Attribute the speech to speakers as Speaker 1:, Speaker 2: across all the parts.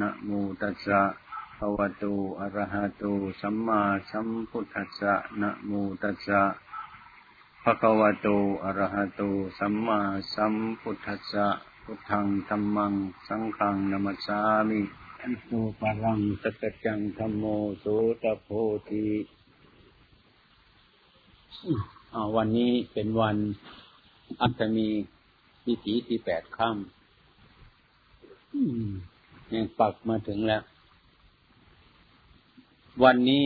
Speaker 1: นะโมตัสสะภะวะโตอะระหะโต สัมมาสัมพุทธัสสะนะโมตัสสะภะคะวะโตอะระหะโต สัมมาสัมพุทธัสสะ พุทธังธัมมัง สังฆังนัมัสสามิอันโตปะรังสัจจังธัมโมโสตโพธิวันนี้เป็นวันอัตมีพิธีที่แปดค่ำ ยังปักมาถึงแล้ว วันนี้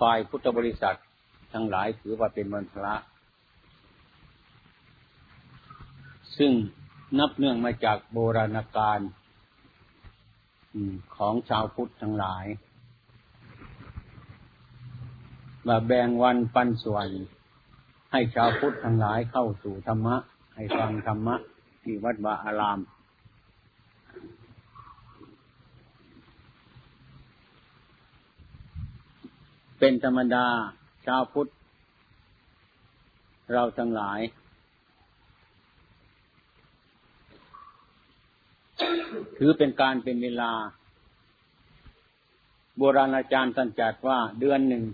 Speaker 1: ฝ่ายพุทธบริษัททั้งหลายถือว่าเป็นวันพระ ซึ่งนับเนื่องมาจากโบราณกาลของชาวพุทธทั้งหลายมาแบ่งวันปันส่วน ให้ชาวพุทธทั้งหลายเข้าสู่ธรรมะ ให้ฟังธรรมะ ที่วัดวาอาราม เป็นธรรมดาชาวพุทธ เราทั้งหลาย ถือเป็นการเป็นเวลา โบราณอาจารย์ท่านจัดว่าเดือนหนึ่ง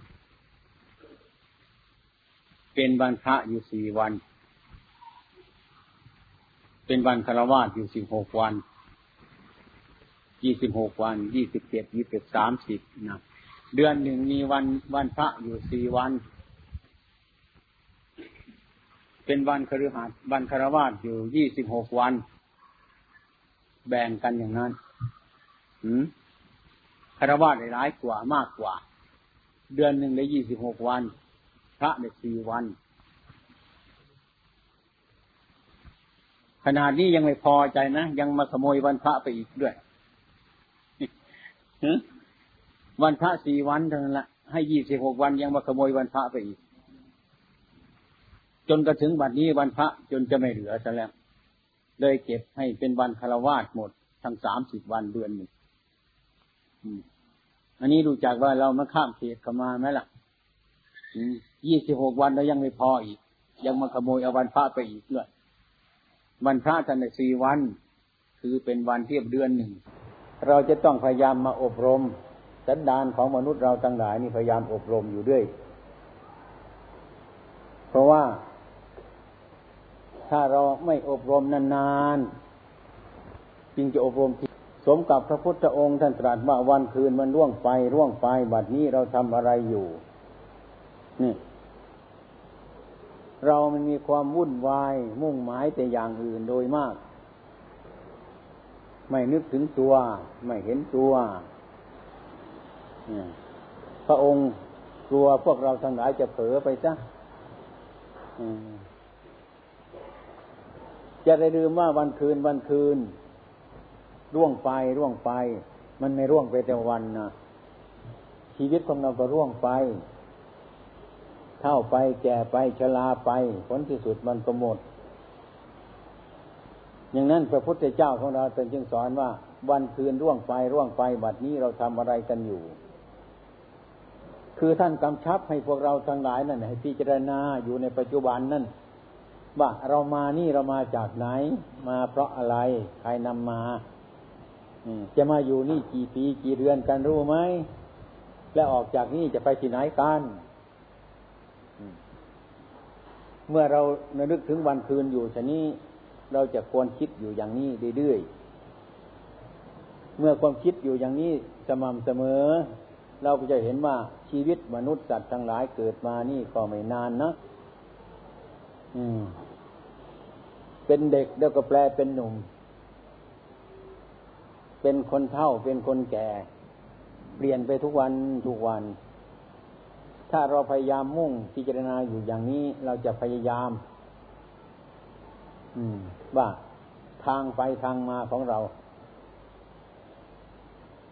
Speaker 1: เป็นวันพระอยู่สี่วัน เป็นวันคารวะอยู่สิบหกวันยี่สิบหกวันยี่สิบเจ็ดยี่สิบสามสิบนะเดือนหนึ่งมีวันวันพระอยู่สี่วัน เป็นวันคฤหัสถ์วันคารวะอยู่ยี่สิบหกวัน แบ่งกันอย่างนั้นหืมคารวะได้หลายกว่ามากกว่า เดือนหนึ่งได้ยี่สิบหกวัน พระได้สี่วัน ขนาดนี้ยังไม่พอใจนะ ยังมาขโมยวันพระไปอีกด้วยวันพระสี่วันเท่านั้นละให้ยี่สิบหกวันยังมาขโมยวันพระไปอีก จนกระถึงวันนี้วันพระจนจะไม่เหลือซะแล้ว เลยเก็บให้เป็นวันคารวาสหมด ทั้งสามสิบวันเดือนหนึ่งอันนี้ดูจากว่าเรามาข้ามเขตเข้ามาไหมล่ะยี่สิบหกวันแล้วยังไม่พออีก ยังมาขโมยเอาวันพระไปอีกเลย วันพระท่านในสี่วัน คือเป็นวันเทียบเดือนหนึ่ง เราจะต้องพยายามมาอบรม สันดานของมนุษย์เราทั้งหลายนี่พยายามอบรมอยู่ด้วย เพราะว่า ถ้าเราไม่อบรมนานๆจึงจะอบรมสมกับพระพุทธองค์ท่านตรัสว่าวันคืนมันร่วงไปร่วงไปบัดนี้เราทำอะไรอยู่ นี่ เรามันมีความวุ่นวาย มุ่งหมายแต่อย่างอื่นโดยมาก ไม่นึกถึงตัว ไม่เห็นตัว พระองค์กลัวพวกเราทั้งหลายจะเผลอไปซะจะได้ลืมว่าวันคืนวันคืน ร่วงไปร่วงไป มันไม่ร่วงไปแต่วันนะชีวิตของเราก็ร่วงไป เท่าไปแก่ไปชราไป ผลที่สุดมันก็หมด อย่างนั้นพระพุทธเจ้าของเราจึงสอนว่า วันคืนร่วงไปร่วงไปบัดนี้เราทำอะไรกันอยู่ คือท่านกำชับให้พวกเราทั้งหลายนั่นให้พิจารณาอยู่ในปัจจุบันนั่นว่าเรามานี่เรามาจากไหน มาเพราะอะไร ใครนำมาจะมาอยู่นี่กี่ปีกี่เดือนกันรู้ไหม และออกจากนี่จะไปที่ไหนกัน เมื่อเราในนึกถึงวันคืนอยู่ชนี้ เราจะควรคิดอยู่อย่างนี้เรื่อยๆ เมื่อความคิดอยู่อย่างนี้สม่ำเสมอ เราก็จะเห็นว่าชีวิตมนุษย์สัตว์ทั้งหลายเกิดมานี่ก็ไม่นานนะอืม เป็นเด็กแล้วก็แปลเป็นหนุ่ม เป็นคนเฒ่าเป็นคนแก่ เปลี่ยนไปทุกวันทุกวัน ถ้าเราพยายามมุ่งพิจารณาอยู่อย่างนี้ เราจะพยายาม อืม ว่าทางไปทางมาของเรา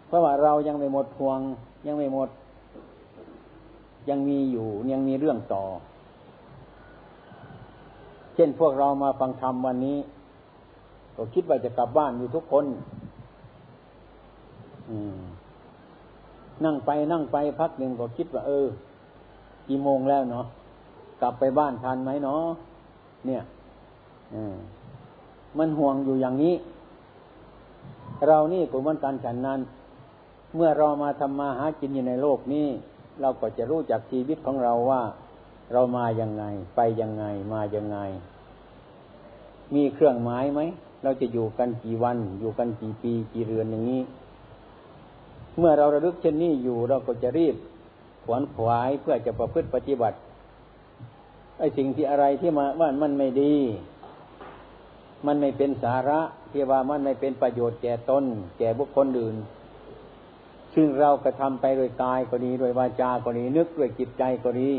Speaker 1: เพราะว่าเรายังไม่หมดพวง ยังไม่หมด ยังมีอยู่ยังมีเรื่องต่อ เช่นพวกเรามาฟังธรรมวันนี้ก็คิดว่าจะกลับบ้านอยู่ทุกคนนั่งไปนั่งไปพักหนึ่งก็คิดว่าเออ กี่โมงแล้วเนาะกลับไปบ้านทันไหมเนาะเนี่ยมันห่วงอยู่อย่างนี้ เรานี่ก็เหมือนกันฉันนั้น เมื่อเรามาทำมาหากินอยู่ในโลกนี้ เราก็จะรู้จักชีวิตของเราว่า เรามาอย่างไง ไปยังไง มาอย่างไง มีเครื่องหมายไหม เราจะอยู่กันกี่วัน อยู่กันกี่ปี กี่เรือนอย่างนี้ เมื่อเราระลึกเช่นนี้อยู่เราก็จะรีบ ขวนขวายเพื่อจะประพฤติปฏิบัติไอ้สิ่งที่อะไรที่มาว่ามันไม่ดี มันไม่เป็นสาระที่ว่ามันไม่เป็นประโยชน์แก่ตนแก่บุคคลอื่น ซึ่งเรากระทำไปโดยกายก็ดีโดยวาจาก็ดีนึกด้วยจิตใจก็ดี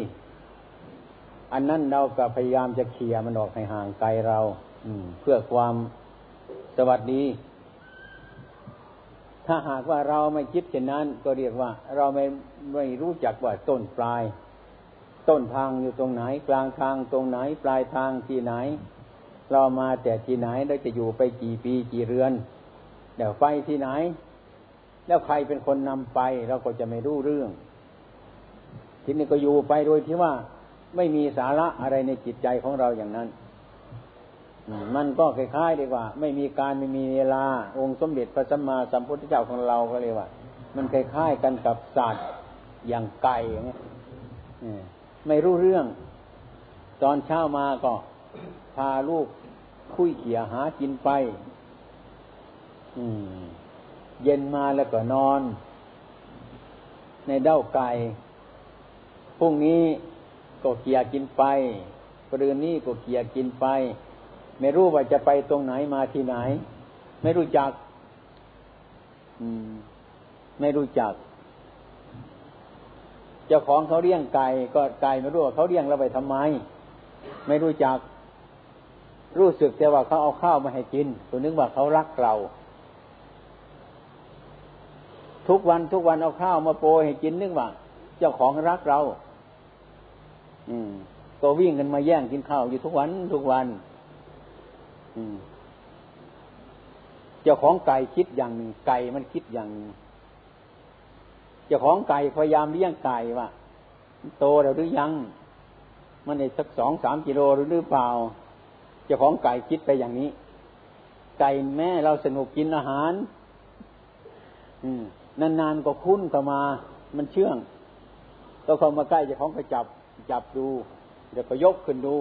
Speaker 1: อันนั้นเราก็พยายามจะเขี่ยมันออกให้ห่างไกลเรา อืเพื่อความสวัสดี ถ้าหากว่าเราไม่คิดเช่นนั้น ก็เรียกว่า เราไม่ไม่รู้จักว่าต้นปลาย ต้นทางอยู่ตรงไหน กลางทางตรงไหนปลายทางที่ไหน เรามาแต่ที่ไหนเราจะอยู่ไปกี่ปีกี่เรือนเดี๋ยวไปที่ไหน แล้วใครเป็นคนนำไปเราก็จะไม่รู้เรื่อง ทีนี้ก็อยู่ไปโดยที่ว่าไม่มีสาระอะไรในจิตใจของเราอย่างนั้น มันก็คล้ายๆดีกว่า ไม่มีการไม่มีเวลา องค์สมเด็จพระสัมมาสัมพุทธเจ้าของเราก็เลยว่า มันคล้ายๆกันกับสัตว์อย่างไก่เงี้ยไม่รู้เรื่อง ตอนเช้ามาก็พาลูกคุยเขี่ยหากินไปเย็นมาแล้วก็นอน ในเด้าไก่พรุ่งนี้ก็เกี่ยกินไปปรืนนี้ก็เกี่ยกินไป ไม่รู้ว่าจะไปตรงไหนมาที่ไหน ไม่รู้จัก อืม ไม่รู้จัก เจ้าของเขาเลี้ยงไก่ก็ไก่ไม่รู้ว่าเขาเลี้ยงเราไปทำไม ไม่รู้จัก รู้สึกแต่ว่าเขาเอาข้าวมาให้กินตัวนึกว่าเขารักเรา ทุกวันทุกวันเอาข้าวมาโปรยให้กินนึกว่า เจ้าของรักเรา อืม ก็วิ่งกันมาแย่งกินข้าวอยู่ทุกวันทุกวัน เจ้าของไก่คิดอย่างหนึ่งไก่มันคิดอย่างหนึ่งเจ้าของไก่พยายามเลี้ยงไก่ว่าโตแล้วหรือยัง มันได้สักสองสามกิโลหรือเปล่า เจ้าของไก่คิดไปอย่างนี้ ไก่แม่เราสนุกกินอาหารนานๆก็คุ้นเข้ามา มันเชื่องก็เข้ามาใกล้เจ้าของก็จับจับดูเดี๋ยวก็ยกขึ้นดู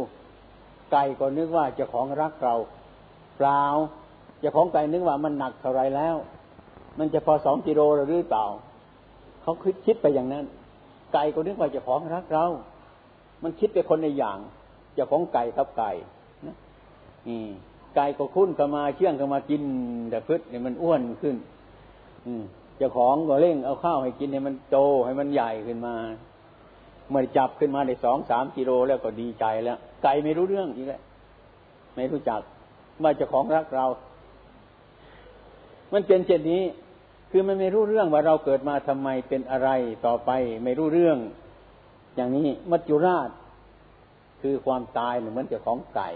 Speaker 1: ไก่ก็นึกว่าเจ้าของรักเรา เปล่าจ้าของไก่นึกว่ามันหนักเท่าไรแล้ว มันจะพอสองกิโลหรือเปล่าเขาคิดคิดไปอย่างนั้น ไก่ก็นึกว่าจะของรักเรา มันคิดไปคนในอย่างจะของไก่ครับไก่นะนี่ไก่ก็คุ้นเข้ามาเชื่องเข้ามากินแต่พืชเนี่ยมันอ้วนขึ้น อืมจ้าของก็เร่งเอาข้าวให้กินให้มันโตให้มันใหญ่ขึ้นมาเมื่อจับขึ้นมาได้สองสามกิโลแล้วก็ดีใจแล้ว ไก่ไม่รู้เรื่องอีกแล้วไม่รู้จัก ว่าจ้าของรักเรา มันเป็นเช่นนี้ คือมันไม่รู้เรื่องว่าเราเกิดมาทำไมเป็นอะไรต่อไป ไม่รู้เรื่อง อย่างนี้มัจจุราช คือความตายเหมือนเจ้าของไก่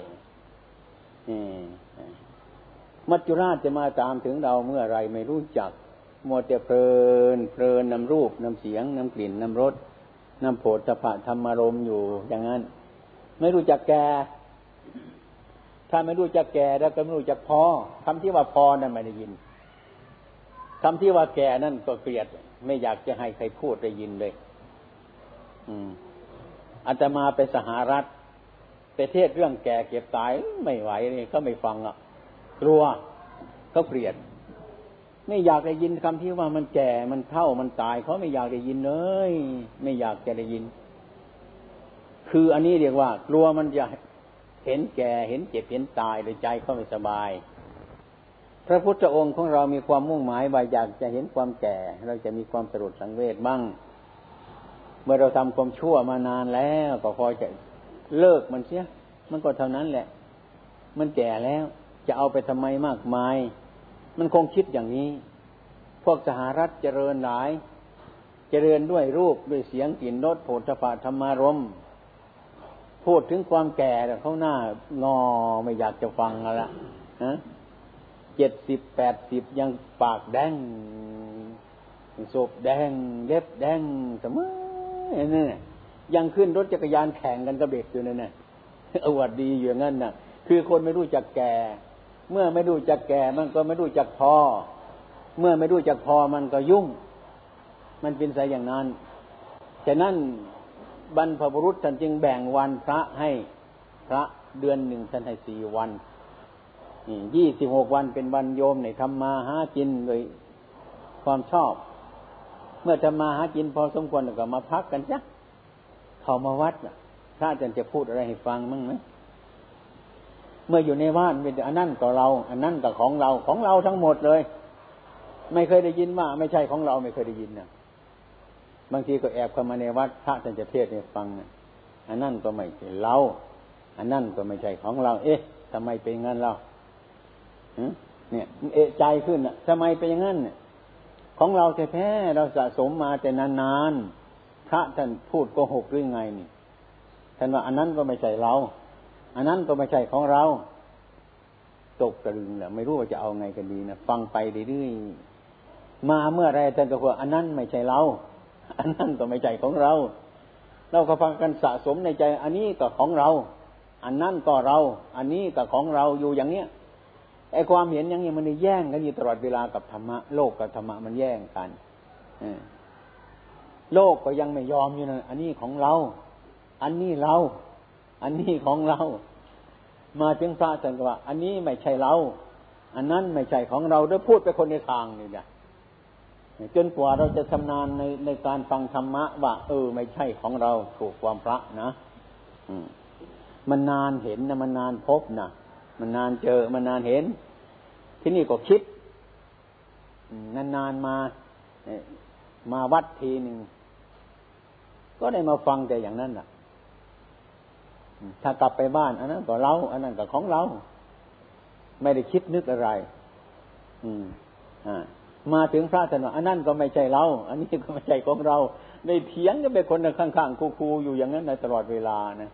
Speaker 1: มัจจุราชจะมาตามถึงเราเมื่อไรไม่รู้จักมัวแต่เพลิน เพลินนำรูปนำเสียงนำกลิ่นนำรสนำโผฏฐะธรรมารมอยู่อย่างนั้น ไม่รู้จักแก ถ้าไม่รู้จักแก่แล้วก็ไม่รู้จักพอคำที่ว่าพอนั่นไม่ได้ยินคำที่ว่าแก่นั่นก็เกลียด ไม่อยากจะให้ใครพูดได้ยินเลย อืมอาตมาไปสหรัฐไปเทศเรื่องแก่เก็บตายไม่ไหวเลยเขาไม่ฟังอะ กลัวเขาเกลียด ไม่อยากได้ยินคำที่ว่ามันแก่มันเท่ามันตายเขาไม่อยากได้ยินเลย ไม่อยากจะได้ยิน คืออันนี้เรียกว่ากลัวมันจะ เห็นแก่เห็นเจ็บเห็นตายเลยใจเขาไม่สบาย พระพุทธองค์ของเรามีความมุ่งหมายว่าอยากจะเห็นความแก่ เราจะมีความสรุปสังเวชบ้าง เมื่อเราทำความชั่วมานานแล้วก็พอจะเลิกมันเสีย มันก็เท่านั้นแหละ มันแก่แล้ว จะเอาไปทำไมมากมาย มันคงคิดอย่างนี้ พวกสหรัฐเจริญหลาย เจริญด้วยรูปด้วยเสียงกลิ่นรสโผฏฐะธรรมารม พูดถึงความแก่เขาหน้างอไม่อยากจะฟังละฮะเจ็ดสิบแปดสิบยังปากแดงศพแดงเล็บแดงเสมอนี่นยังขึ้นรถจักรยานแข่งกันกระเบกอยู่นั่นน่ะอวดดีอยู่งั้นน่ะ คือคนไม่รู้จักแก่ เมื่อไม่รู้จักแก่มันก็ไม่รู้จักพอ เมื่อไม่รู้จักพอมันก็ยุ่ง มันเป็นสายอย่างนั้นฉะนั้น บรรพบุรุษท่านจึงแบ่งวันพระให้พระเดือนหนึ่งท่านให้สี่วันยี่สิบหกวันเป็นวันโยมในทำมาหากินโดยความชอบ เมื่อทำมาหากินพอสมควรก็มาพักกันจ้ะเขามาวัดพระอาจารย์จะพูดอะไรให้ฟังมั้งไหมเมื่ออยู่ในบ้านเป็นอันนั้นก็เรา อันนั้นก็ของเราของเราทั้งหมดเลย ไม่เคยได้ยินว่าไม่ใช่ของเราไม่เคยได้ยินนะ บางทีก็แอบเข้ามาในวัดพระท่านจะเทศน์ให้ฟังอันนั้นก็ไม่ใช่เราอันนั้นก็ไม่ใช่ของเรา เอ๊ะทำไมเป็นงั้นเราเนี่ยเอะใจขึ้นอะทำไมเป็นอย่างนั้นเนี่ยของเราแท้ๆเราสะสมมาแต่นานๆพระท่านพูดโกหกหรือไงนี่ท่านว่าอันนั้นก็ไม่ใช่เรา อันนั้นก็ไม่ใช่ของเราตกตะลึงแหละไม่รู้ว่าจะเอาไงกันดีนะฟังไปเรื่อยๆมาเมื่อไรท่านก็ว่าอันนั้นไม่ใช่เรา อันนั้นก็ไม่ใช่ของเรา เราก็ฟังกันสะสมในใจ อันนี้ก็ของเรา อันนั้นก็เรา อันนี้ก็ของเราอยู่อย่างเนี้ยไอ้ความเห็นอย่างนี้มันแย่งกันอยู่ตลอดเวลากับธรรมะโลกกับธรรมะมันแย่งกันโลกก็ยังไม่ยอมอยู่นะอันนี้ของเรา อันนี้เรา อันนี้ของเรา มาถึงพระท่านก็ว่า อันนี้ไม่ใช่เรา อันนั้นไม่ใช่ของเราด้วยพูดไปคนในทางนี่นะ จนกว่าเราจะชำนาญในในการฟังธรรมะว่าเออ ไม่ใช่ของเราถูกความพระนะมันนานเห็นนะมันนานพบนะมันนานเจอมันนานเห็น ที่นี่ก็คิดนานๆมามาวัดทีหนึ่งก็ได้มาฟังแต่อย่างนั้นแหละถ้ากลับไปบ้านอันนั้นก็เราอันนั้นก็ของเรา ไม่ได้คิดนึกอะไร อืม อ่า มาถึงพระท่านว่าอันนั้นก็ไม่ใช่เรา อันนี้ก็ไม่ใช่ของเราในเถียงก็เป็นคนข้างๆคูๆอยู่อย่างนั้นในตลอดเวลานะ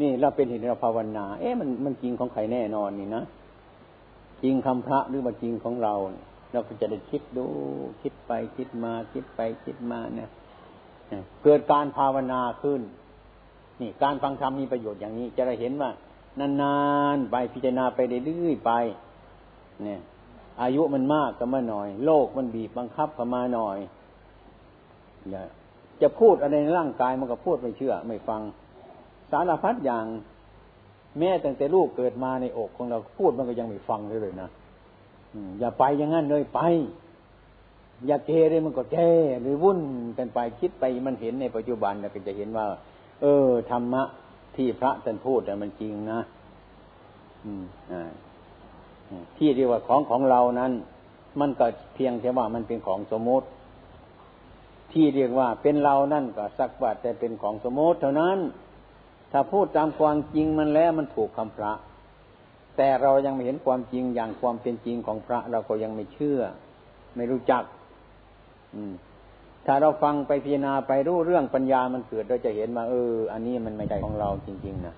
Speaker 1: นี่เราเป็นเหตุเราภาวนา เอ๊ะมันมันจริงของใครแน่นอนนี่นะจริงคำพระหรือว่าจริงของเรา เราก็จะได้คิดดู คิดไปคิดมา คิดไปคิดมาเนี่ยเกิดการภาวนาขึ้น นี่การฟังธรรมมีประโยชน์อย่างนี้ จะได้เห็นว่านานๆไปพิจารณาไปเรื่อยๆไป เนี่ย อายุมันมากก็มาหน่อย โลกมันบีบบังคับเข้ามาหน่อยจะพูดอะไรในร่างกายมันก็พูดไม่เชื่อ ไม่ฟัง สารพัดอย่างแม้ตั้งแต่ลูกเกิดมาในอกของเราพูดมันก็ยังไม่ฟังเลยเลยนะอย่าไปอย่างนั้นเลยไป อย่าเกเลยมันก็แก้หรือวุ่นกันไปคิดไปมันเห็นในปัจจุบันเราก็จะเห็นว่า เออธรรมะที่พระท่านพูดแต่มันจริงนะ อืมอ่า ที่เรียกว่าของของเรานั้น มันก็เพียงแค่ว่ามันเป็นของสมมติ ที่เรียกว่าเป็นเรานั่นก็สักว่าแต่เป็นของสมมติเท่านั้น ถ้าพูดตามความจริงมันแล้วมันถูกคำพระ แต่เรายังไม่เห็นความจริงอย่างความเป็นจริงของพระ เราก็ยังไม่เชื่อ ไม่รู้จัก อืมถ้าเราฟังไปพิจารณาไปรู้เรื่องปัญญามันเกิดเราจะเห็นว่าเออ อันนี้มันไม่ใช่ของเราจริง ๆ นะ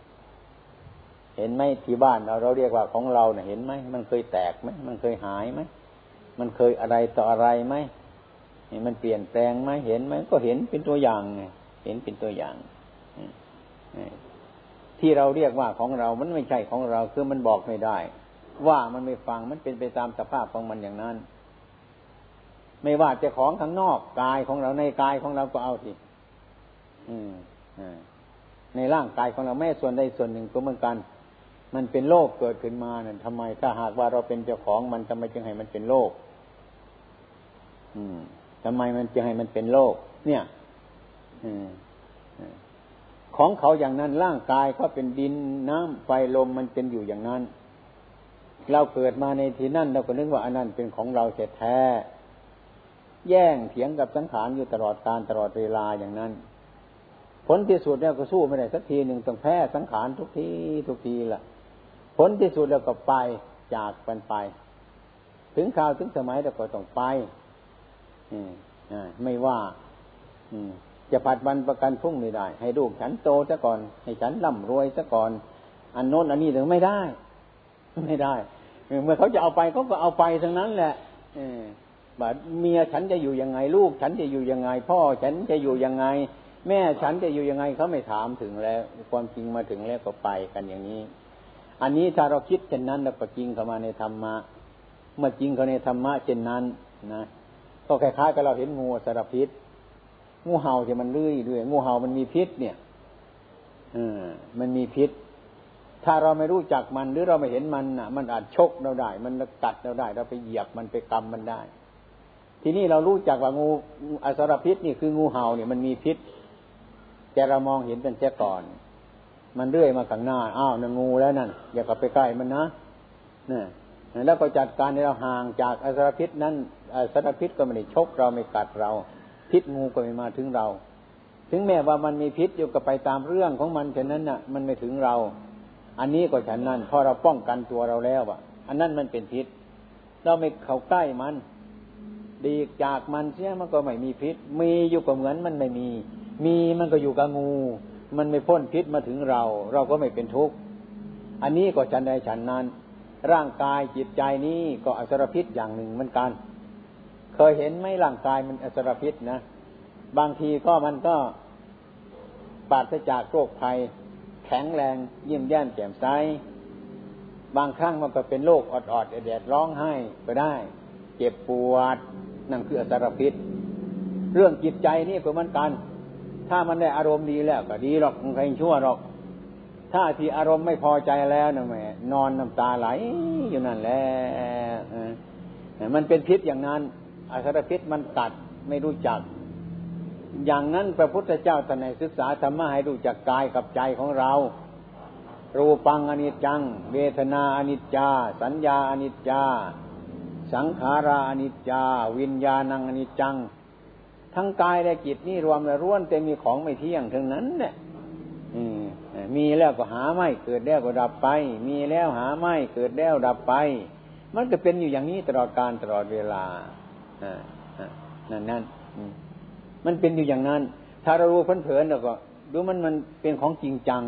Speaker 1: เห็นไหมที่บ้านเราเราเรียกว่าของเราเนี่ยเห็นไหมมันเคยแตกไหมมันเคยหายไหมมันเคยอะไรต่ออะไรไหมมันเปลี่ยนแปลงไหมเห็นไหมก็เห็นเป็นตัวอย่างไงเห็นเป็นตัวอย่างที่เราเรียกว่าของเรา มันไม่ใช่ของเราคือมันบอกไม่ได้ ว่ามันไม่ฟังมันเป็นไปตามสภาพของมันอย่างนั้น ไม่ว่าจะของข้างนอกกายของเราในกายของเราก็เอาสิในร่างกายของเราแม่ส่วนใดส่วนหนึ่งก็เหมือนกัน มันเป็นโลกเกิดขึ้นมาเนี่ยทำไมถ้าหากว่าเราเป็นเจ้าของมันทำไมจึงให้มันเป็นโลกอืมทำไมมันจึงให้มันเป็นโลกเนี่ยอืมของเขาอย่างนั้นร่างกายก็เป็นดินน้ำไฟลมมันเป็นอยู่อย่างนั้น เราเกิดมาในที่นั่นเราก็นึกว่าอันนั้นเป็นของเราแท้ แย่งเถียงกับสังขารอยู่ตลอดการตลอดเวลาอย่างนั้น ผลที่สุดเนี่ยก็สู้ไม่ได้สักทีหนึ่งต้องแพ้สังขารทุกทีทุกทีละ่ะ ผลที่สุดแล้วก็ไปจากกันไป ถึงข่าวถึงสมัยแล้วก็ต้องไปไม่ว่าจะผัดวันประกันพรุ่งไม่ได้ ให้ลูกฉันโตซะก่อน ให้ฉันร่ำรวยซะก่อน อันโน้นอันนี้ถึงไม่ได้ ไม่ได้ เมื่อเขาจะเอาไปเขาก็เอาไปทั้งนั้นแหละแบบเมียฉันจะอยู่ยังไง ลูกฉันจะอยู่ยังไง พ่อฉันจะอยู่ยังไง แม่ฉันจะอยู่ยังไงเขาไม่ถามถึงแล้ว ความจริงมาถึงแล้วก็ไปกันอย่างนี้ อันนี้ถ้าเราคิดเช่นนั้นเราก็จริงเข้ามาในธรรมะ เมื่อจริงเข้าในธรรมะเช่นนั้นนะก็คล้ายๆกับเราเห็นงูสารพิษ งูเห่าที่มันเลื่อยด้วยงูเห่ามันมีพิษ เนี่ยเออมันมีพิษ ถ้าเราไม่รู้จักมันหรือเราไม่เห็นมันอะ มันอาจชกเราได้ มันกัดเราได้ เราไปเหยียบมันไปกำมันได้ ทีนี้เรารู้จักว่างูอสารพิษนี่คืองูเห่าเนี่ยมันมีพิษ แต่เรามองเห็นเป็นแค่ก่อน มันเรื่อยมาข้างหน้า อ้าวนั่นงูแล้วนั่นอย่ากลับไปใกล้มันนะนี่แล้วก็จัดการในเราห่างจากอสารพิษนั้นอสารพิษก็ไม่ได้ชกเราไม่กัดเรา พิษงูก็ไม่มาถึงเรา ถึงแม้ว่ามันมีพิษอยู่ก็ไปตามเรื่องของมันฉะนั้นน่ะ มันไม่ถึงเรา อันนี้ก็ฉันนั้นพอเราป้องกันตัวเราแล้วอะ อันนั้นมันเป็นพิษ เราไม่เข้าใกล้มัน ดีจากมันเสียมันก็ไม่มีพิษ มีอยู่ก็เหมือนมันไม่มี มีมันก็อยู่กับงู มันไม่พ้นพิษมาถึงเรา เราก็ไม่เป็นทุกข์ อันนี้ก็ฉันใดฉันนั้น ร่างกายจิตใจนี้ก็อสรพิษอย่างหนึ่งเหมือนกัน เคยเห็นไหมร่างกายมันอสรพิษนะ บางทีก็มันก็ปราศจากโรคภัย แข็งแรงเยี่ยมแย่นแจ่มใสบางครั้งมันก็เป็นโรคอดๆแดดร้องไห้ก็ได้ เจ็บปวดนั่นคืออสรพิษ เรื่องจิตใจนี่ก็เหมือนกัน ถ้ามันได้อารมณ์ดีแล้วก็ดีหรอกใครชั่วหรอก ถ้าที่อารมณ์ไม่พอใจแล้วนะแม่นอนน้ำตาไหลอยู่นั่นแหละมันเป็นพิษอย่างนั้นอาสรพิษมันตัดไม่รู้จัก อย่างนั้นพระพุทธเจ้าท่านให้ศึกษาธรรมะให้รู้จักกายกับใจของเรา รูปังอนิจจัง เวทนาอนิจจา สัญญาอนิจจา สังขาราอนิจจา วิญญาณังอนิจจัง ทั้งกายและจิตนี่รวมแล้วร่วนแต่มีของไม่เที่ยงทั้งนั้นเนี่ยมีแล้วก็หาไม่เกิดแล้วก็ดับไป มีแล้วหาไม่เกิดแล้วดับไป มันก็เป็นอยู่อย่างนี้ตลอดการตลอดเวลานั่นนั่นมันเป็นอยู่อย่างนั้น ถ้าเรารู้เพลินๆแล้วก็ดูมันมันเป็นของจริงจัง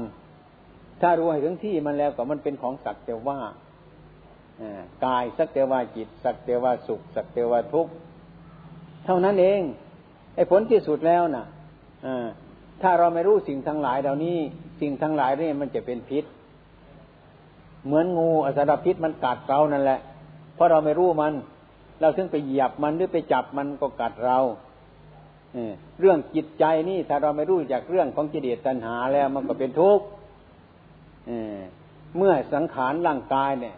Speaker 1: ถ้ารู้ให้ถึงที่มันแล้วก็มันเป็นของสักแต่ว่ากายสักแต่ว่าจิต สักแต่ว่าสุข สักแต่ว่าทุกข์เท่านั้นเอง ไอ้ผลที่สุดแล้วน่ะถ้าเราไม่รู้สิ่งทั้งหลายเหล่านี้ สิ่งทั้งหลายนี่มันจะเป็นพิษ เหมือนงูอสารพิษมันกัดเรานั่นแหละ เพราะเราไม่รู้มัน เราถึงไปเหยียบมันหรือไปจับมันก็กัดเราเรื่องจิตใจนี่ถ้าเราไม่รู้จากเรื่องของกิเลสตัณหาแล้วมันก็เป็นทุกข์เมื่อสังขารร่างกายเนี่ย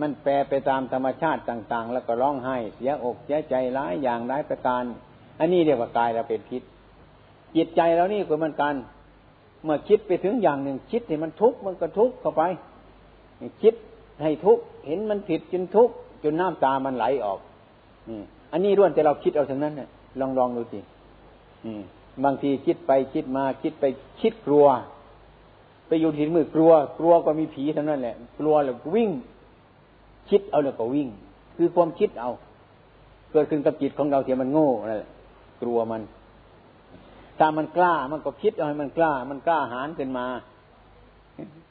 Speaker 1: มันแปรไปตามธรรมชาติต่าง ๆ แล้วก็ร้องไห้เสียอกเสียใจร้ายอย่างร้ายประการ อันนี้เรียกว่ากายเราเป็นพิษ จิตใจเรานี่ก็เหมือนกัน เมื่อคิดไปถึงอย่างหนึ่งคิดให้มันทุกข์มันก็ทุกข์เข้าไป คิดให้ทุกข์เห็นมันผิดจนทุกข์จนน้ำตามันไหลออกอันนี้ร่วนแต่เราคิดเอาทั้งนั้นเนี่ยลองลองดูสิบางทีคิดไปคิดมาคิดไปคิดกลัว ไปอยู่ที่มือกลัว กลัวก็มีผีทั้งนั้นแหละ กลัวแล้ววิ่ง คิดเอาแล้วก็วิ่ง คือความคิดเอา เกิดขึ้นกับจิตของเราที่มันโง่นั่นแหละ กลัวมัน ถ้ามันกล้ามันก็คิดเอาให้มันกล้า มันกล้าหารขึ้นมา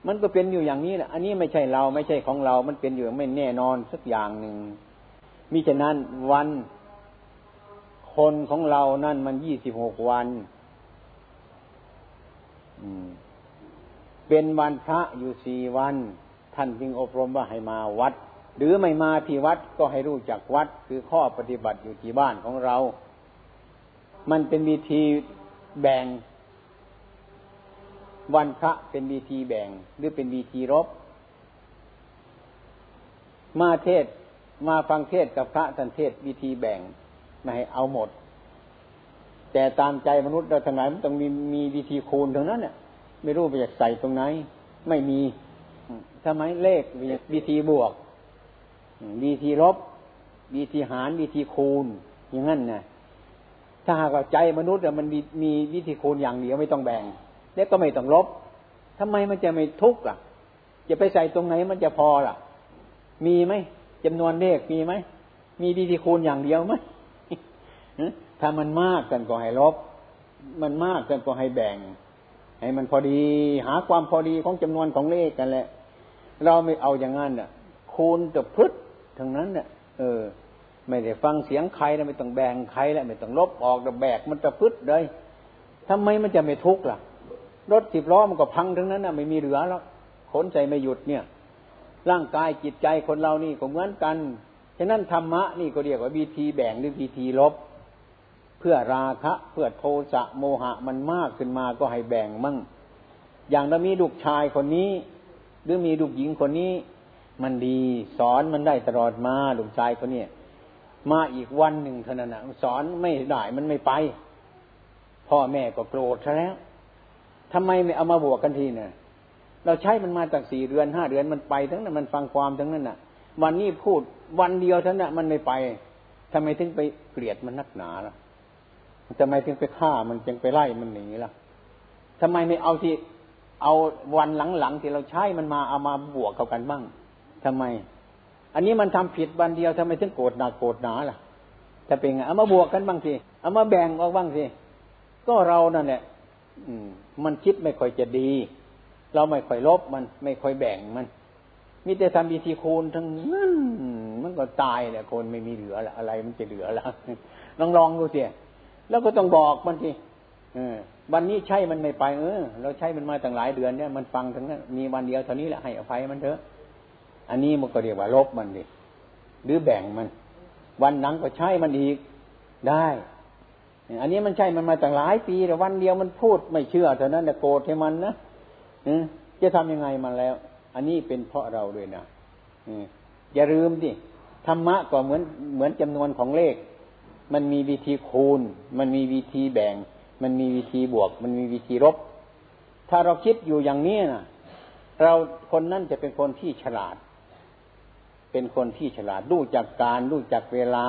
Speaker 1: มันก็เป็นอยู่อย่างนี้แหละ อันนี้ไม่ใช่เราไม่ใช่ของเรา มันเป็นอยู่ไม่แน่นอนสักอย่างหนึ่งมิฉะนั้นวันคนของเรานั่นมันยี่สิบหกวัน เป็นวันพระอยู่สี่วัน ท่านจึงอบรมว่าให้มาวัด หรือไม่มาที่วัดก็ให้รู้จักวัด คือข้อปฏิบัติอยู่ที่บ้านของเรา มันเป็นวิธีแบ่ง วันพระเป็นวีทีแบ่ง หรือเป็นวีทีรบ มาเทศมาฟังเทศกับพระท่านเทศวิธีแบ่งไม่ให้เอาหมด แต่ตามใจมนุษย์เราทั้งหลายมันต้องมีมีวิธีคูณตรงนั้นเนี่ยไม่รู้ไปอยากใส่ตรงไหน ไม่มีทำไมเลขวิธีบวก วิธีลบวิธีหารวิธีคูณ อย่างนั้นนะ ถ้าหากใจมนุษย์มันมีมีวิธีคูณอย่างเดียวไม่ต้องแบ่งแล้วก็ไม่ต้องลบทำไมมันจะไม่ทุกข์อะ จะไปใส่ตรงไหนมันจะพอล่ะ มีไหมจำนวนเลขมีไหมมีวิธีคูณอย่างเดียวไหมถ้ามันมากกันก็ให้ลบ มันมากกันก็ให้แบ่ง ให้มันพอดี หาความพอดีของจำนวนของเลขกันแหละ เราไม่เอาอย่างนั้นอะ คูณจะพึดทั้งนั้นเนี่ยเออ ไม่ได้ฟังเสียงใครแล้วไม่ต้องแบ่งใครแล้วไม่ต้องลบออกแต่แบกมันจะพึดเลยทำไมมันจะไม่ทุกข์ล่ะ รถสิบล้อมันก็พังทั้งนั้นนะไม่มีเหลือแล้วขนใจไม่หยุดเนี่ย ร่างกายจิตใจคนเรานี่ก็เหมือนกันฉะนั้นธรรมะนี่ก็เรียกว่าวิธีแบ่งหรือวิธีลบ เพื่อราคะเพื่อโทสะโมหะมันมากขึ้นมาก็ให้แบ่งมั่ง อย่างเรามีลูกชายคนนี้ หรือมีลูกหญิงคนนี้ มันดีสอนมันได้ตลอดมาลูกชายคนนี้ มาอีกวันหนึ่งเท่านั้นนะสอนไม่ได้มันไม่ไป พ่อแม่ก็โกรธซะแล้วทำไมไม่เอามาบวกกันทีเนี่ยเราใช้มันมาจากสี่เดือนห้าเดือนมันไป ทั้งนั้นมันฟังความทั้งนั้นน่ะ วันนี้พูดวันเดียวเท่านั้นมันไม่ไปทำไมถึงไปเกลียดมันนักหนาล่ะทำไมถึงไปฆ่ามันจึงไปไล่มันหนีล่ะทำไมไม่เอาที่เอาวันหลังๆที่เราใช้มันมาเอามาบวกเข้ากันบ้างทำไม อันนี้มันทำผิดวันเดียวทำไมถึงโกรธหนักโกรธหนาล่ะจะเป็นไงเอามาบวกกันบ้างสิเอามาแบ่งออกบ้างสิก็เรานั่นแหละมันคิดไม่ค่อยจะดี เราไม่ค่อยลบมันไม่ค่อยแบ่งมันมีแต่ทำบีทีคูณทั้งนั้นมันก็ตายแหละคนไม่มีเหลือละอะไรมันจะเหลือละลองลองดูสิแล้วก็ต้องบอกมันสิวันนี้ใช่มันไม่ไปเออ เราใช้มันมาตั้งหลายเดือนเนี่ยมันฟังทั้งนั้นมีวันเดียวเท่านี้แหละให้อภัยมันเถอะ อันนี้มันก็เรียกว่าลบมันดิหรือแบ่งมัน วันนังก็ใช้มันอีกได้ อันนี้มันใช่มันมาตั้งหลายปีแต่วันเดียวมันพูดไม่เชื่อเท่านั้นแต่โกรธให้มันนะจะทำยังไงมาแล้ว อันนี้เป็นเพราะเราด้วยนะอย่าลืมดิธรรมะก็เหมือนเหมือนจำนวนของเลข มันมีวิธีคูณ มันมีวิธีแบ่ง มันมีวิธีบวก มันมีวิธีลบถ้าเราคิดอยู่อย่างนี้นะเราคนนั้นจะเป็นคนที่ฉลาด เป็นคนที่ฉลาดรู้จักการรู้จักเวลา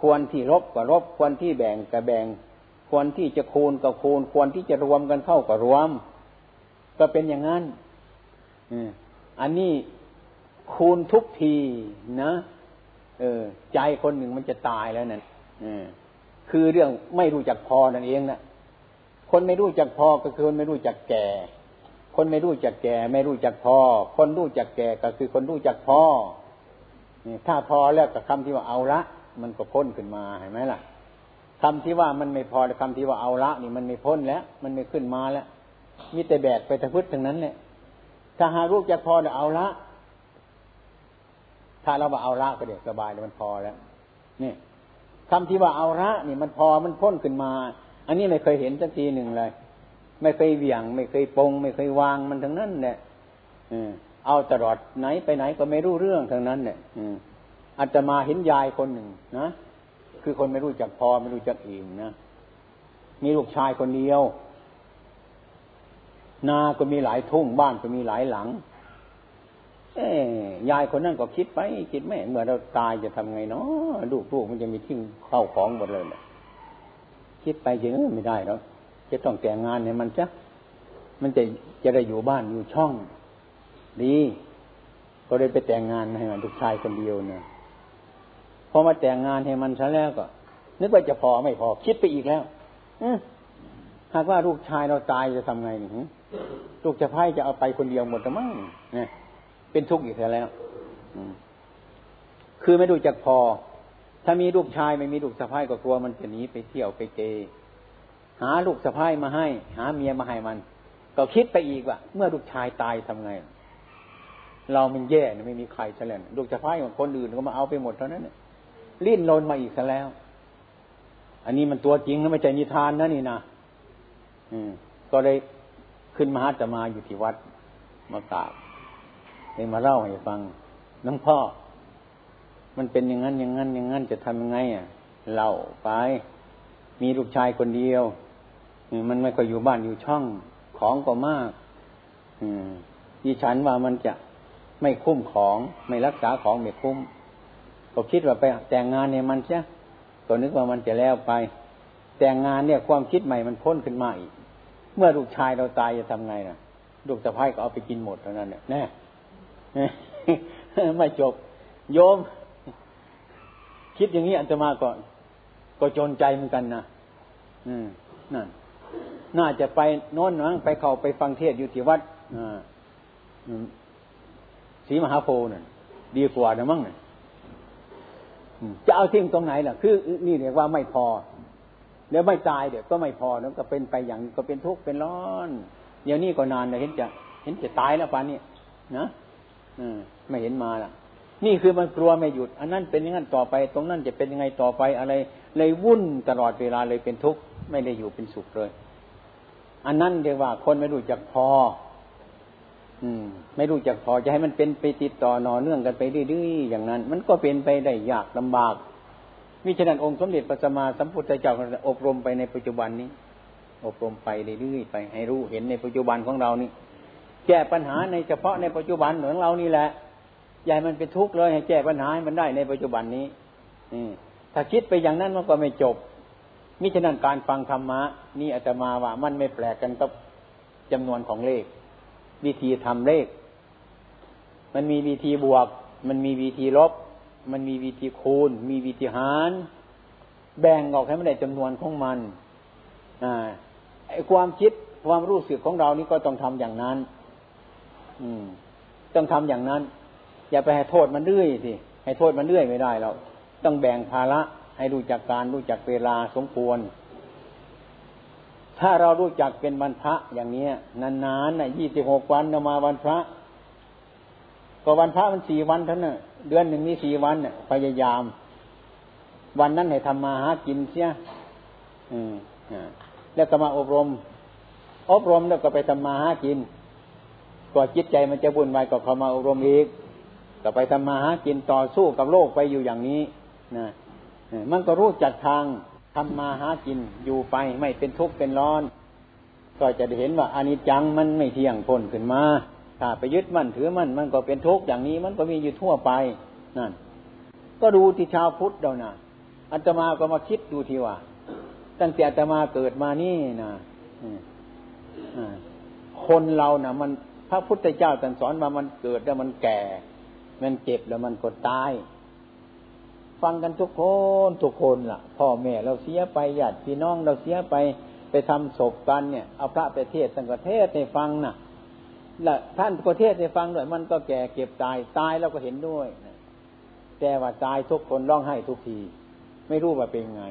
Speaker 1: ควรที่ลบก็ลบควรที่แบ่งก็แบ่ง ควรที่จะคูณก็คูณ ควรที่จะรวมกันเข้าก็รวม ก็เป็นอย่างนั้นอันนี้คูณทุกทีนะเออ ใจคนหนึ่งมันจะตายแล้วนั่นคือเรื่องไม่รู้จักพอนั่นเองนะคนไม่รู้จักพอก็คือคนไม่รู้จักแก่ คนไม่รู้จักแก่ ไม่รู้จักพอ คนรู้จักแก่ก็คือคนรู้จักพอถ้าพอแล้วกับคำที่ว่าเอาละ มันก็พ้นขึ้นมาเห็นไหมล่ะคำที่ว่ามันไม่พอคำที่ว่าเอาละ นี่มันไม่พ้นแล้ว มันไม่ขึ้นมาแล้ว มีแต่แบกไปตะพื้นทั้งนั้นเนี่ยถ้าหาลูกจะพอเดี๋ยเอาละ ถ้าเราว่าเอาละก็เดี๋ยวสบายมันพอแล้ว นี่คำที่ว่าเอาละนี่มันพอมันพ้นขึ้นมา อันนี้ไม่เคยเห็นสักทีหนึ่งเลย ไม่เคยเวี่ยง ไม่เคยปง ไม่เคยวางมันทั้งนั้นเนี่ยเอาตลอดไหนไปไหนก็ไม่รู้เรื่องทั้งนั้นเนี่ยอาจจะมาเห็นยายคนหนึ่งนะคือคนไม่รู้จักพอไม่รู้จักอิ่มนะมีลูกชายคนเดียว นาก็มีหลายทุ่งบ้านก็มีหลายหลัง เอ้ยายคนนั้นก็คิดไปคิดไม่เมื่อเราตายจะทำไงเนาะลูกลูกมันจะมีทิ้งเข้าของหมดเลยนี่ยคิดไปจริงไม่ได้แล้ว จะต้องแต่งงานเนี่ยมันจะมันจะจะได้อยู่บ้านอยู่ช่อง ดี ก็เลยไปแต่งงานให้มันลูกชายคนเดียวเนี่ยพอมาแต่งงานให้มันซะแล้วก็ นึกว่าจะพอไม่พอ คิดไปอีกแล้วหากว่าลูกชายเราตายจะทำไงนี่ลูกจะพ่ายจะเอาไปคนเดียวหมดหรือมั้งเนี่ยเป็นทุกข์อีกแล้วคือไม่ดูจักพอ ถ้ามีลูกชายไม่มีลูกสะพ้ายก็กลัวมันจะหนีไปเที่ยวไปเจ หาลูกสะพ้ายมาให้ หาเมียมาให้มัน ก็คิดไปอีกว่าเมื่อลูกชายตายทำไง เรามันแย่ไม่มีใครซะแล้วลูกสะพ้ายของคนอื่นก็มาเอาไปหมดเท่านั้นเนี่ยลิ้นลนมาอีกซะแล้ว อันนี้มันตัวจริงนะไม่ใช่นิทานนะนี่นะอืม ก็เลยขึ้นมาหาจะมาอยู่ที่วัดมากราบเลยมาเล่าให้ฟังน้องพ่อ มันเป็นอย่างนั้นอย่างนั้นอย่างนั้นจะทำยังไงอะเล่าไป มีลูกชายคนเดียว มันไม่ค่อยอยู่บ้านอยู่ช่องของก็มาก อืมดิฉันว่ามันจะไม่คุ้มของไม่รักษาของไม่คุ้มก็คิดว่าไปแต่งงานเนี่ยมันใช่ก็นึกว่ามันจะแล้วไป แต่งงานเนี่ยความคิดใหม่มันพ้นขึ้นมาอีก เมื่อลูกชายเราตายจะทำไงนะลูกสะพ้ายก็เอาไปกินหมดเท่านั้นเนี่ยแน่ไม่จบ โยม คิดอย่างนี้อันตมาก่อนก็จนใจเหมือนกันนะอืมนั่น น่าจะไปโน้นมั้งไปเขาไปฟังเทศอยู่ที่วัดศรีมหาโพน์นั่นดีกว่านะมั้งเนี่ยจะเอาทิ้งตรงไหนล่ะ คือ นี่เรียกว่าไม่พอเดี๋ยวไม่ตายเดี๋ยวก็ไม่พอแล้วก็เป็นไปอย่างก็เป็นทุกข์เป็นร้อนเดี๋ยวนี้ก็นานเลยเห็นจะ เห็นจะตายแล้วป่านนี้นะอืมไม่เห็นมาล่ะ นี่คือมันกลัวไม่หยุด อันนั้นเป็นอย่างนั้นต่อไป ตรงนั้นจะเป็นยังไงต่อไปอะไร เลยวุ่นตลอดเวลาเลยเป็นทุกข์ ไม่ได้อยู่เป็นสุขเลย อันนั้นเรียกว่าคนไม่รู้จักพอ อืม ไม่รู้จักพอจะให้มันเป็นไปติดต่อนอเนื่องกันไปเรื่อยๆอย่างนั้น มันก็เป็นไปได้ยากลำบากมิฉะนั้นองค์สมเด็จพระสัมมาสัมพุทธเจ้าอบรมไปในปัจจุบันนี้ อบรมไปเรื่อยๆไปให้รู้เห็นในปัจจุบันของเรานี่แก้ปัญหาในเฉพาะในปัจจุบันของเรานี่แหละอย่ามันเป็นทุกข์เลยให้แก้ปัญหาให้มันได้ในปัจจุบันนี้ถ้าคิดไปอย่างนั้นมันก็ไม่จบ มิฉะนั้นการฟังธรรมะนี่อาจจะมาว่ามันไม่แปลกกันกับจำนวนของเลข วิธีทำเลข มันมีวิธีบวก มันมีวิธีลบ มันมีวิธีคูณ มีวิธีหาร แบ่งออกให้มันได้จำนวนของมันอ่าไอความคิดความรู้สึกของเรานี่ก็ต้องทำอย่างนั้น อืม ต้องทำอย่างนั้น อย่าไปให้โทษมันเรื่อยสิให้โทษมันเรื่อยไม่ได้เราต้องแบ่งภาระ ให้รู้จักการรู้จักเวลาสมควร ถ้าเรารู้จักเป็นวันพระอย่างนี้นานๆน่ะยี่สิบหกวันมาวันพระ ก็วันพระมันสี่วันเท่านั้นเดือนหนึ่งมีสี่วันพยายาม วันนั้นให้ทำมาหากินเสียอืมแล้วก็มาอบรม อบรมแล้วก็ไปทำมาหากินก็จิตใจมันจะบุญวายก็เข้ามาอบรมอีกก็ไปทำมาหากินต่อสู้กับโลกไปอยู่อย่างนี้นะ มันก็รู้จักทางทำมาหากินอยู่ไปไม่เป็นทุกข์เป็นร้อน ก็จะเห็นว่าอนิจจังมันไม่เที่ยงพ้นขึ้นมา ถ้าไปยึดมั่นถือมั่นมันก็เป็นทุกข์อย่างนี้มันก็มีอยู่ทั่วไปนั่น ก็ดูที่ชาวพุทธเรานะอัตมาก็มาคิดดูทีว่า ตั้งแต่อัตมาเกิดมานี่นะคนเรานะ่ะ มันพระพุทธเจ้าตรัสสอนมามันเกิดแล้วมันแก่ มันเจ็บแล้วมันก็ตาย ฟังกันทุกคนทุกคนล่ะ พ่อแม่เราเสียไปญาติพี่น้องเราเสียไปไปทำศพกันเนี่ยเอาพระไปเทศสังกเทศให้ฟังนะ่ะและท่านก็เทศให้ฟังด้วยมันก็แก่เก็บตายตายเราก็เห็นด้วยแต่ว่าตายทุกคนร้องไห้ทุกที ไม่รู้ว่าเป็นไง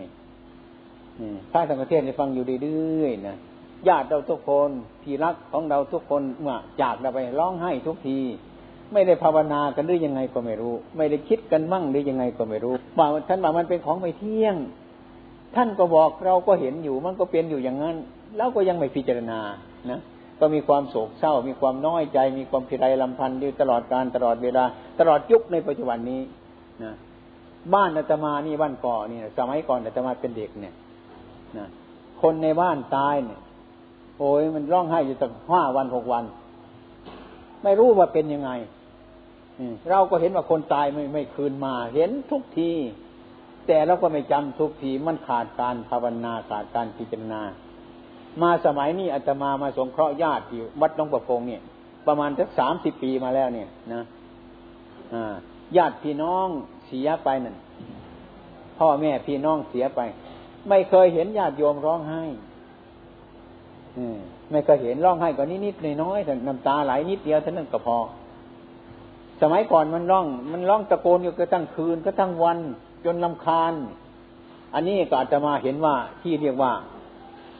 Speaker 1: พระสังกเทศให้ฟังอยู่เรื่อยๆนะญาติเราทุกคนที่รักของเราทุกคนเมื่อจากเราไปร้องไห้ทุกที ไม่ได้ภาวนากันหรือยังไงก็ไม่รู้ ไม่ได้คิดกันมั่งหรือยังไงก็ไม่รู้ว่าท่านว่ามันเป็นของไม่เที่ยง ท่านก็บอกเราก็เห็นอยู่มันก็เป็นอยู่อย่างนั้นแล้วก็ยังไม่พิจารณานะก็มีความโศกเศร้า มีความน้อยใจ มีความพิไรลำพันธ์อยู่ตลอดการตลอดเวลา ตลอดยุคในปัจจุบันนี้นะบ้านอาตมานี่บ้านก่อนี่สมัยก่อนอาตมาเป็นเด็กเนี่ยนะคนในบ้านตายเนี่ย โอ้ยมันร้องไห้อยู่ตั้งห้าวันหกวัน ไม่รู้ว่าเป็นยังไง เราก็เห็นว่าคนตายไม่ไม่คืนมา เห็นทุกที แต่เราก็ไม่จำทุกทีมันขาดการภาวนาขาดการพิจารณา มาสมัยนี้อาตมามาสงเคราะห์ญาติอยู่วัดน้องประพงเนี่ยประมาณสักสามสิบปีมาแล้วเนี่ยนะญาติพี่น้องเสียไปนั่นพ่อแม่พี่น้องเสียไป ไม่เคยเห็นญาติโยมร้องไห้ไม่เคยเห็นร้องไห้ก็นิดๆน้อยๆแต่น้ำตาไหลนิดเดียวเท่านั้นก็พอ สมัยก่อนมันร้อง มันร้องตะโกนอยู่กระทั่งคืนกระทั่งวัน จนลำคาญ อันนี้ก็อาจจะมาเห็นว่าที่เรียกว่า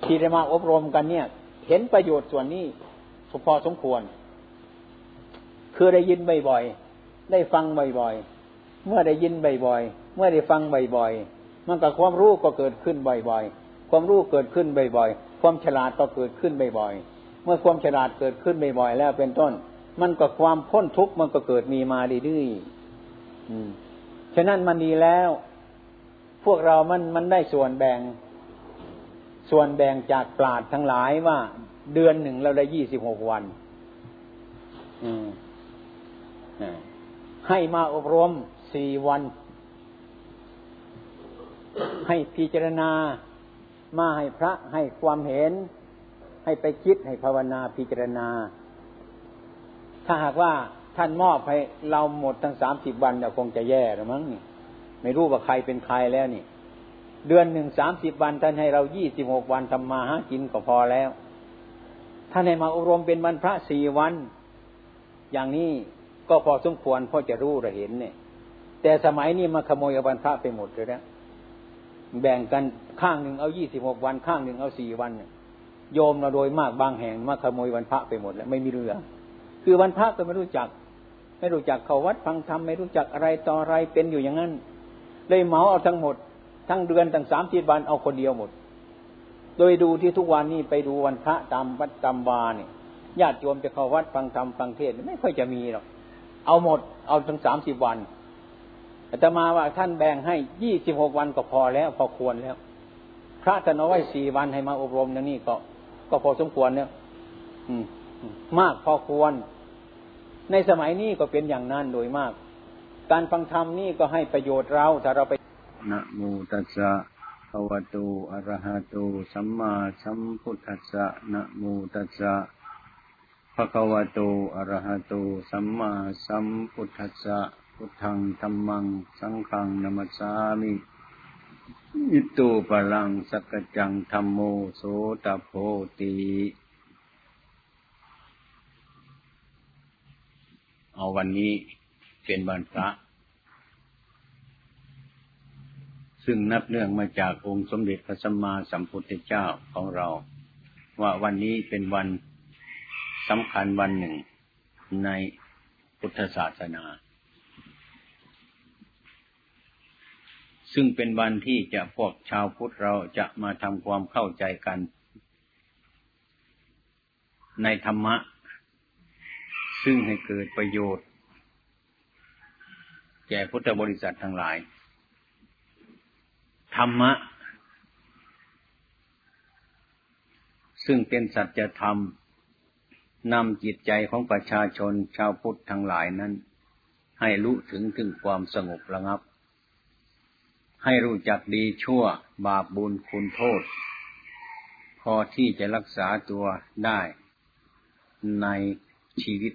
Speaker 1: ที่ได้มาอบรมกันเนี่ย เห็นประโยชน์ส่วนนี้สพอสมควร คือได้ยินบ่อยๆได้ฟังบ่อยๆเมื่อได้ยินบ่อยๆเมื่อได้ฟังบ่อยๆมันก็ความรู้ก็เกิดขึ้นบ่อยๆความรู้เกิดขึ้นบ่อยๆความฉลาดก็เกิดขึ้นบ่อยๆเมื่อความฉลาดเกิดขึ้นบ่อยๆแล้วเป็นต้น มันก็ความพ้นทุกข์มันก็เกิดมีมาดื้อฉะนั้นมันดีแล้ว พวกเรามันมันได้ส่วนแบ่ง ส่วนแบ่งจากปราดทั้งหลายว่า เดือนหนึ่งเราได้ยี่สิบหกวันให้มาอบรมสี่วัน ให้พิจารณา มาให้พระให้ความเห็น ให้ไปคิดให้ภาวนาพิจารณา ถ้าหากว่าท่านมอบให้เราหมดทั้งสามสิบวันเนี่ยคงจะแย่หรือมั้งนี่ไม่รู้ว่าใครเป็นใครแล้วนี่ เดือนหนึ่งสามสิบวันท่านให้เรายี่สิบหกวันทำมาหากินก็พอแล้วท่านให้มาอบรมเป็นวันพระสี่วัน อย่างนี้ก็พอสมควรพอจะรู้ระเห็นเนี่ย แต่สมัยนี้มาขโมยวันพระไปหมดเลยนะแบ่งกันข้างหนึ่งเอายี่สิบหกวัน ข้างหนึ่งเอาสี่วันโยมเราโดยมากบางแห่งมาขโมยวันพระไปหมดแล้วไม่มีเรือ คือวันพระก็ไม่รู้จัก ไม่รู้จักเขาวัดฟังธรรมไม่รู้จักอะไรต่ออะไรเป็นอยู่อย่างนั้น เลยเหมาเอาทั้งหมด ทั้งเดือนทั้งสามสิบวันเอาคนเดียวหมด โดยดูที่ทุกวันนี้ไปดูวันพระตามวัดตามวาเนี่ยญาติโยมจะเข้าวัดฟังธรรมฟังเทศไม่ค่อยจะมีหรอกเอาหมดเอาทั้งสามสิบวันอาตมาว่าท่านแบ่งให้ยี่สิบหกวันก็พอแล้ว พอควรแล้ว พระท่านเอาไว้สี่วันให้มาอบรมอย่างนี้ก็ ก็พอสมควรแล้วม มากพอควร ในสมัยนี้ก็เป็นอย่างนั้นโดยมาก การฟังธรรมนี่ก็ให้ประโยชน์เราถ้าเราไป
Speaker 2: นะโมตัสสะภะวะโตอะระหะโตสัมมาสัมพุทธัสสะนะโมตัสสะภะคะวะโตอะระหะโตสัมมาสัมพุทธัสสะพุทธังธรรมัง สังฆังนัมสามิอิตูปลังสักจังธรรมโมโสตโพติ เอาวันนี้เป็นวันพระ ซึ่งนับเนื่องมาจากองค์สมเด็จพระสัมมาสัมพุทธเจ้าของเรา ว่าวันนี้เป็นวันสำคัญวันหนึ่งในพุทธศาสนา ซึ่งเป็นวันที่จะพวกชาวพุทธเราจะมาทำความเข้าใจกัน ในธรรมะ ซึ่งให้เกิดประโยชน์ แก่พุทธบริษัททั้งหลาย ธรรมะ ซึ่งเป็นสัจธรรมนำจิตใจของประชาชนชาวพุทธทั้งหลายนั้น ให้รู้ถึงถึงความสงบระงับ ให้รู้จักดีชั่วบาปบุญคุณโทษ พอที่จะรักษาตัวได้ในชีวิต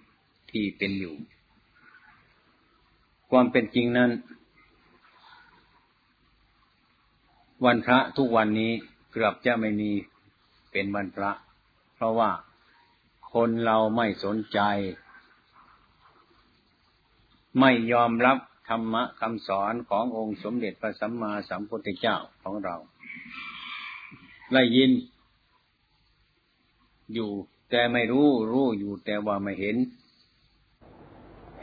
Speaker 2: ที่เป็นอยู่ ความเป็นจริงนั้น วันพระทุกวันนี้เกือบจะไม่มีเป็นวันพระ เพราะว่าคนเราไม่สนใจ ไม่ยอมรับธรรมะคำสอนขององค์สมเด็จพระสัมมาสัมพุทธเจ้าของเรา ได้ยิน อยู่แต่ไม่รู้รู้อยู่แต่ว่าไม่เห็น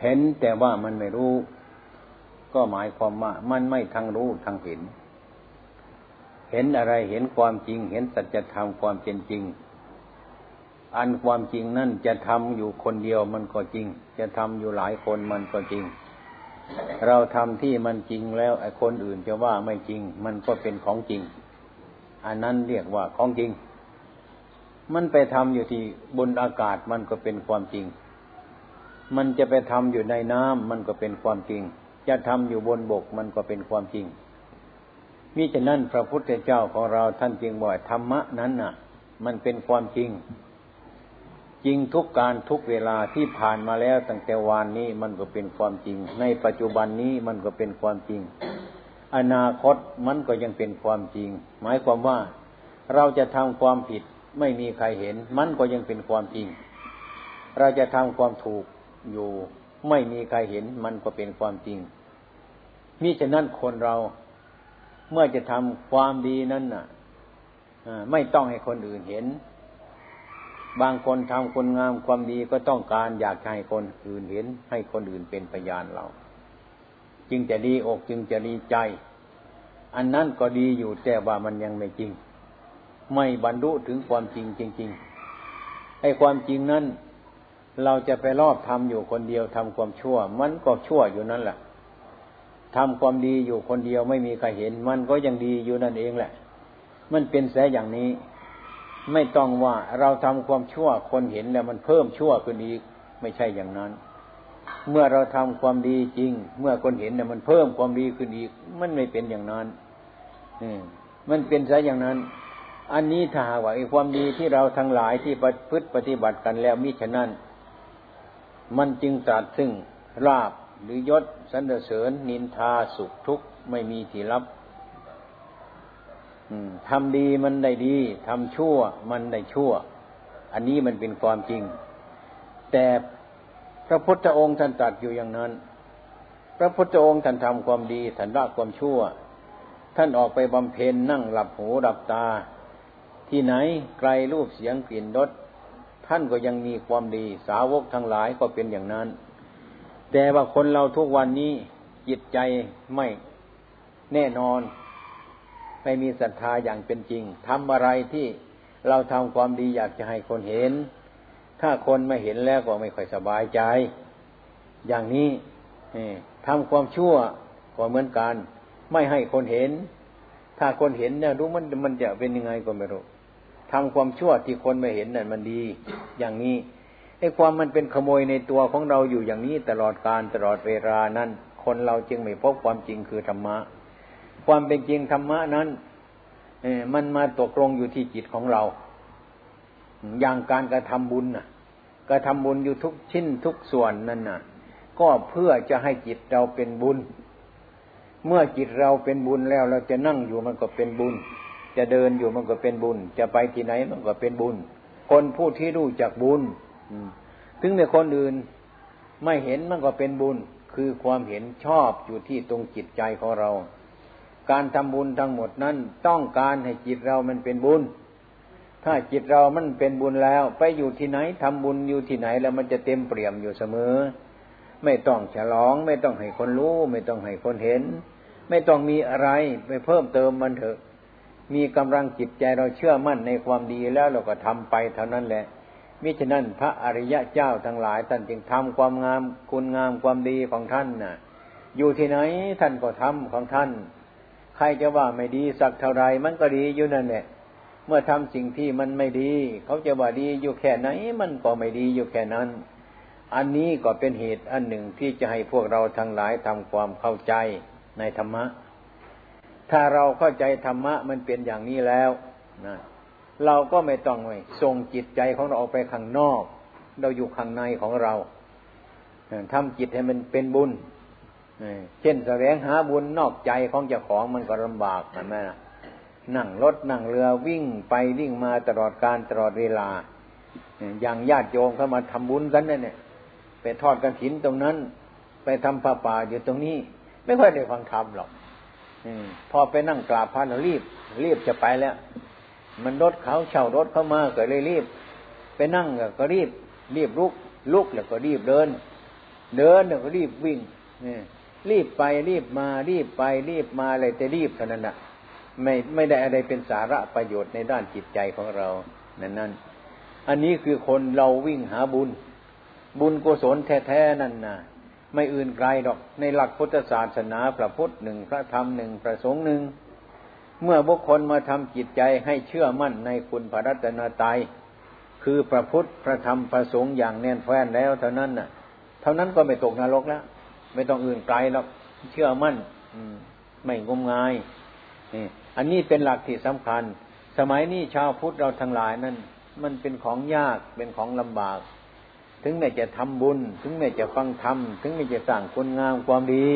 Speaker 2: เห็นแต่ว่ามันไม่รู้ ก็หมายความว่ามันไม่ทั้งรู้ทั้งเห็น เห็นอะไรเห็นความจริง เห็นสัจธรรมความเป็นจริง อันความจริงนั่นจะทำอยู่คนเดียวมันก็จริง จะทำอยู่หลายคนมันก็จริง เราทำที่มันจริงแล้วไอ้คนอื่นจะว่าไม่จริง มันก็เป็นของจริง อันนั้นเรียกว่าของจริง มันไปทำอยู่ที่บนอากาศมันก็เป็นความจริง มันจะไปทำอยู่ในน้ำมันก็เป็นความจริง จะทำอยู่บนบกมันก็เป็นความจริงมิฉะนั้นพระพุทธเจ้าของเราท่านจึงบอกธรรมะนั้นน่ะ มันเป็นความจริง จริงทุกการทุกเวลาที่ผ่านมาแล้วตั้งแต่วานนี้มันก็เป็นความจริง ในปัจจุบันนี้มันก็เป็นความจริง อนาคตมันก็ยังเป็นความจริง หมายความว่าเราจะทำความผิดไม่มีใครเห็น มันก็ยังเป็นความจริง เราจะทำความถูก อยู่ไม่มีใครเห็นมันก็เป็นความจริงมิฉะนั้นคนเราเมื่อจะทำความดีนั้นน่ะไม่ต้องให้คนอื่นเห็น บางคนทำคนงามความดีก็ต้องการอยากให้คนอื่นเห็น ให้คนอื่นเป็นพยานเรา จึงจะดีอกจึงจะดีใจ อันนั้นก็ดีอยู่แต่ว่ามันยังไม่จริง ไม่บรรลุถึงความจริงจริงๆไอ้ความจริงนั้น เราจะไปรอบทำอยู่คนเดียวทำความชั่ว มันก็ชั่วอยู่นั่นแหละทำความดีอยู่คนเดียวไม่มีใครเห็น มันก็ยังดีอยู่นั่นเองแหละ มันเป็นแสอย่างนี้ ไม่ต้องว่าเราทำความชั่วคนเห็นแล้วมันเพิ่มชั่วขึ้นอีกไม่ใช่อย่างนั้น เมื่อเราทำความดีจริง เมื่อคนเห็นเนี่ยมันเพิ่มความดีขึ้นอีก มันไม่เป็นอย่างนั้นนี่มันเป็นซะอย่างนั้น อันนี้ถ้าหากว่าความดีที่เราทั้งหลายที่ประพฤติปฏิบัติกันแล้วมิฉะนั้น มันจึงตัดซึ่งราบหรือยศสรรเสริญ นินทาสุขทุกข์ไม่มีที่รับทำดีมันได้ดีทำชั่วมันได้ชั่ว อันนี้มันเป็นความจริง แต่พระพุทธองค์ท่านตรัสอยู่อย่างนั้น พระพุทธองค์ท่านทำความดีท่านละความชั่ว ท่านออกไปบำเพ็ญนั่งหลับหูหลับตา ที่ไหนไกลรูปเสียงกลิ่นรส ท่านก็ยังมีความดี สาวกทั้งหลายก็เป็นอย่างนั้น แต่ว่าคนเราทุกวันนี้จิตใจไม่แน่นอน ไม่มีศรัทธาอย่างเป็นจริงทำอะไรที่เราทำความดีอยากจะให้คนเห็น ถ้าคนไม่เห็นแล้วก็ไม่ค่อยสบายใจ อย่างนี้ทำความชั่วก็เหมือนกัน ไม่ให้คนเห็น ถ้าคนเห็นเนี่ยรู้มันมันจะเป็นยังไงก็ไม่รู้ ทำความชั่วที่คนไม่เห็นนั่นมันดี อย่างนี้ไอ้ความมันเป็นขโมยในตัวของเราอยู่อย่างนี้ตลอดการตลอดเวลานั้น คนเราจึงไม่พบความจริงคือธรรมะ ความเป็นจริงธรรมะนั้นมันมาตกลงอยู่ที่จิตของเรา อย่างการกระทำบุญน่ะ กระทำบุญอยู่ทุกชิ้นทุกส่วนนั่นน่ะ ก็เพื่อจะให้จิตเราเป็นบุญ เมื่อจิตเราเป็นบุญแล้วเราจะนั่งอยู่มันก็เป็นบุญ จะเดินอยู่มันก็เป็นบุญ จะไปที่ไหนมันก็เป็นบุญ คนผู้ที่รู้จักบุญถึงในคนอื่นไม่เห็นมันก็เป็นบุญ คือความเห็นชอบอยู่ที่ตรงจิตใจของเรา การทำบุญทั้งหมดนั้นต้องการให้จิตเรามันเป็นบุญ ถ้าจิตเรามันเป็นบุญแล้ว ไปอยู่ที่ไหนทำบุญอยู่ที่ไหนแล้วมันจะเต็มเปี่ยมอยู่เสมอ ไม่ต้องฉลอง ไม่ต้องให้คนรู้ ไม่ต้องให้คนเห็น ไม่ต้องมีอะไรไปเพิ่มเติมมันเถอะ มีกำลังจิตใจเราเชื่อมั่นในความดีแล้วเราก็ทำไปเท่านั้นแหละมิฉะนั้นพระอริยะเจ้าทั้งหลายท่านจึงทำความงามคุณงามความดีของท่านน่ะ อยู่ที่ไหนท่านก็ทำของท่าน ใครจะว่าไม่ดีสักเท่าไรมันก็ดีอยู่นั่นแหละเมื่อทำสิ่งที่มันไม่ดี เขาจะว่าดีอยู่แค่ไหน มันก็ไม่ดีอยู่แค่นั้น อันนี้ก็เป็นเหตุอันหนึ่งที่จะให้พวกเราทั้งหลายทำความเข้าใจในธรรมะ ถ้าเราเข้าใจธรรมะมันเป็นอย่างนี้แล้วนะเราก็ไม่ต้องไปส่งจิตใจของเราออกไปข้างนอก เราอยู่ข้างในของเราทำจิตให้มันเป็นบุญเช่นแสวงหาบุญนอกใจของเจ้าของมันก็ลำบากเห็นะแม่นั่งรถนั่งเรือวิ่งไปวิ่งมาตลอดการตลอดเวลา อย่างญาติโยมเข้ามาทำบุญกันเนี่ย ไปทอดกันถินตรงนั้น ไปทำผ้าป่าอยู่ตรงนี้ ไม่ค่อยได้ฟังธรรมหรอก พอไปนั่งกราบพระเรารีบ รีบจะไปแล้ว มันรถเขาเช่ารถเข้ามาก็เลยรีบ ไปนั่งก็รีบ รีบลุก ลุกแล้วก็รีบเดิน เดินแล้วก็รีบวิ่งนี่รีบไปรีบมา รีบไป รีบมาอะไรแต่รีบเท่านั้นนะไม่ไม่ได้อะไรเป็นสาระประโยชน์ในด้านจิตใจของเรานั่นนั่นอันนี้คือคนเราวิ่งหาบุญ บุญกุศลแท้ๆนั่นน่ะ ไม่อื่นไกลดอก ในหลักพุทธศาสนาพระพุทธหนึ่งพระธรรมหนึ่งพระสงฆ์หนึ่ง เมื่อบุคคลมาทำจิตใจให้เชื่อมั่นในคุณพระรัตนตรัยคือพระพุทธพระธรรมพระสงฆ์อย่างแน่นแฟ้นแล้วเท่านั้นน่ะ เท่านั้นก็ไม่ตกนรกแล้ว ไม่ต้องอื่นไกลหรอกเชื่อมั่นไม่งมงายนี่อันนี้เป็นหลักที่สำคัญ สมัยนี้ชาวพุทธเราทั้งหลายนั้น มันเป็นของยากเป็นของลำบาก ถึงแม้จะทำบุญ ถึงแม้จะฟังธรรม ถึงแม้จะสร้างคุณงามความดี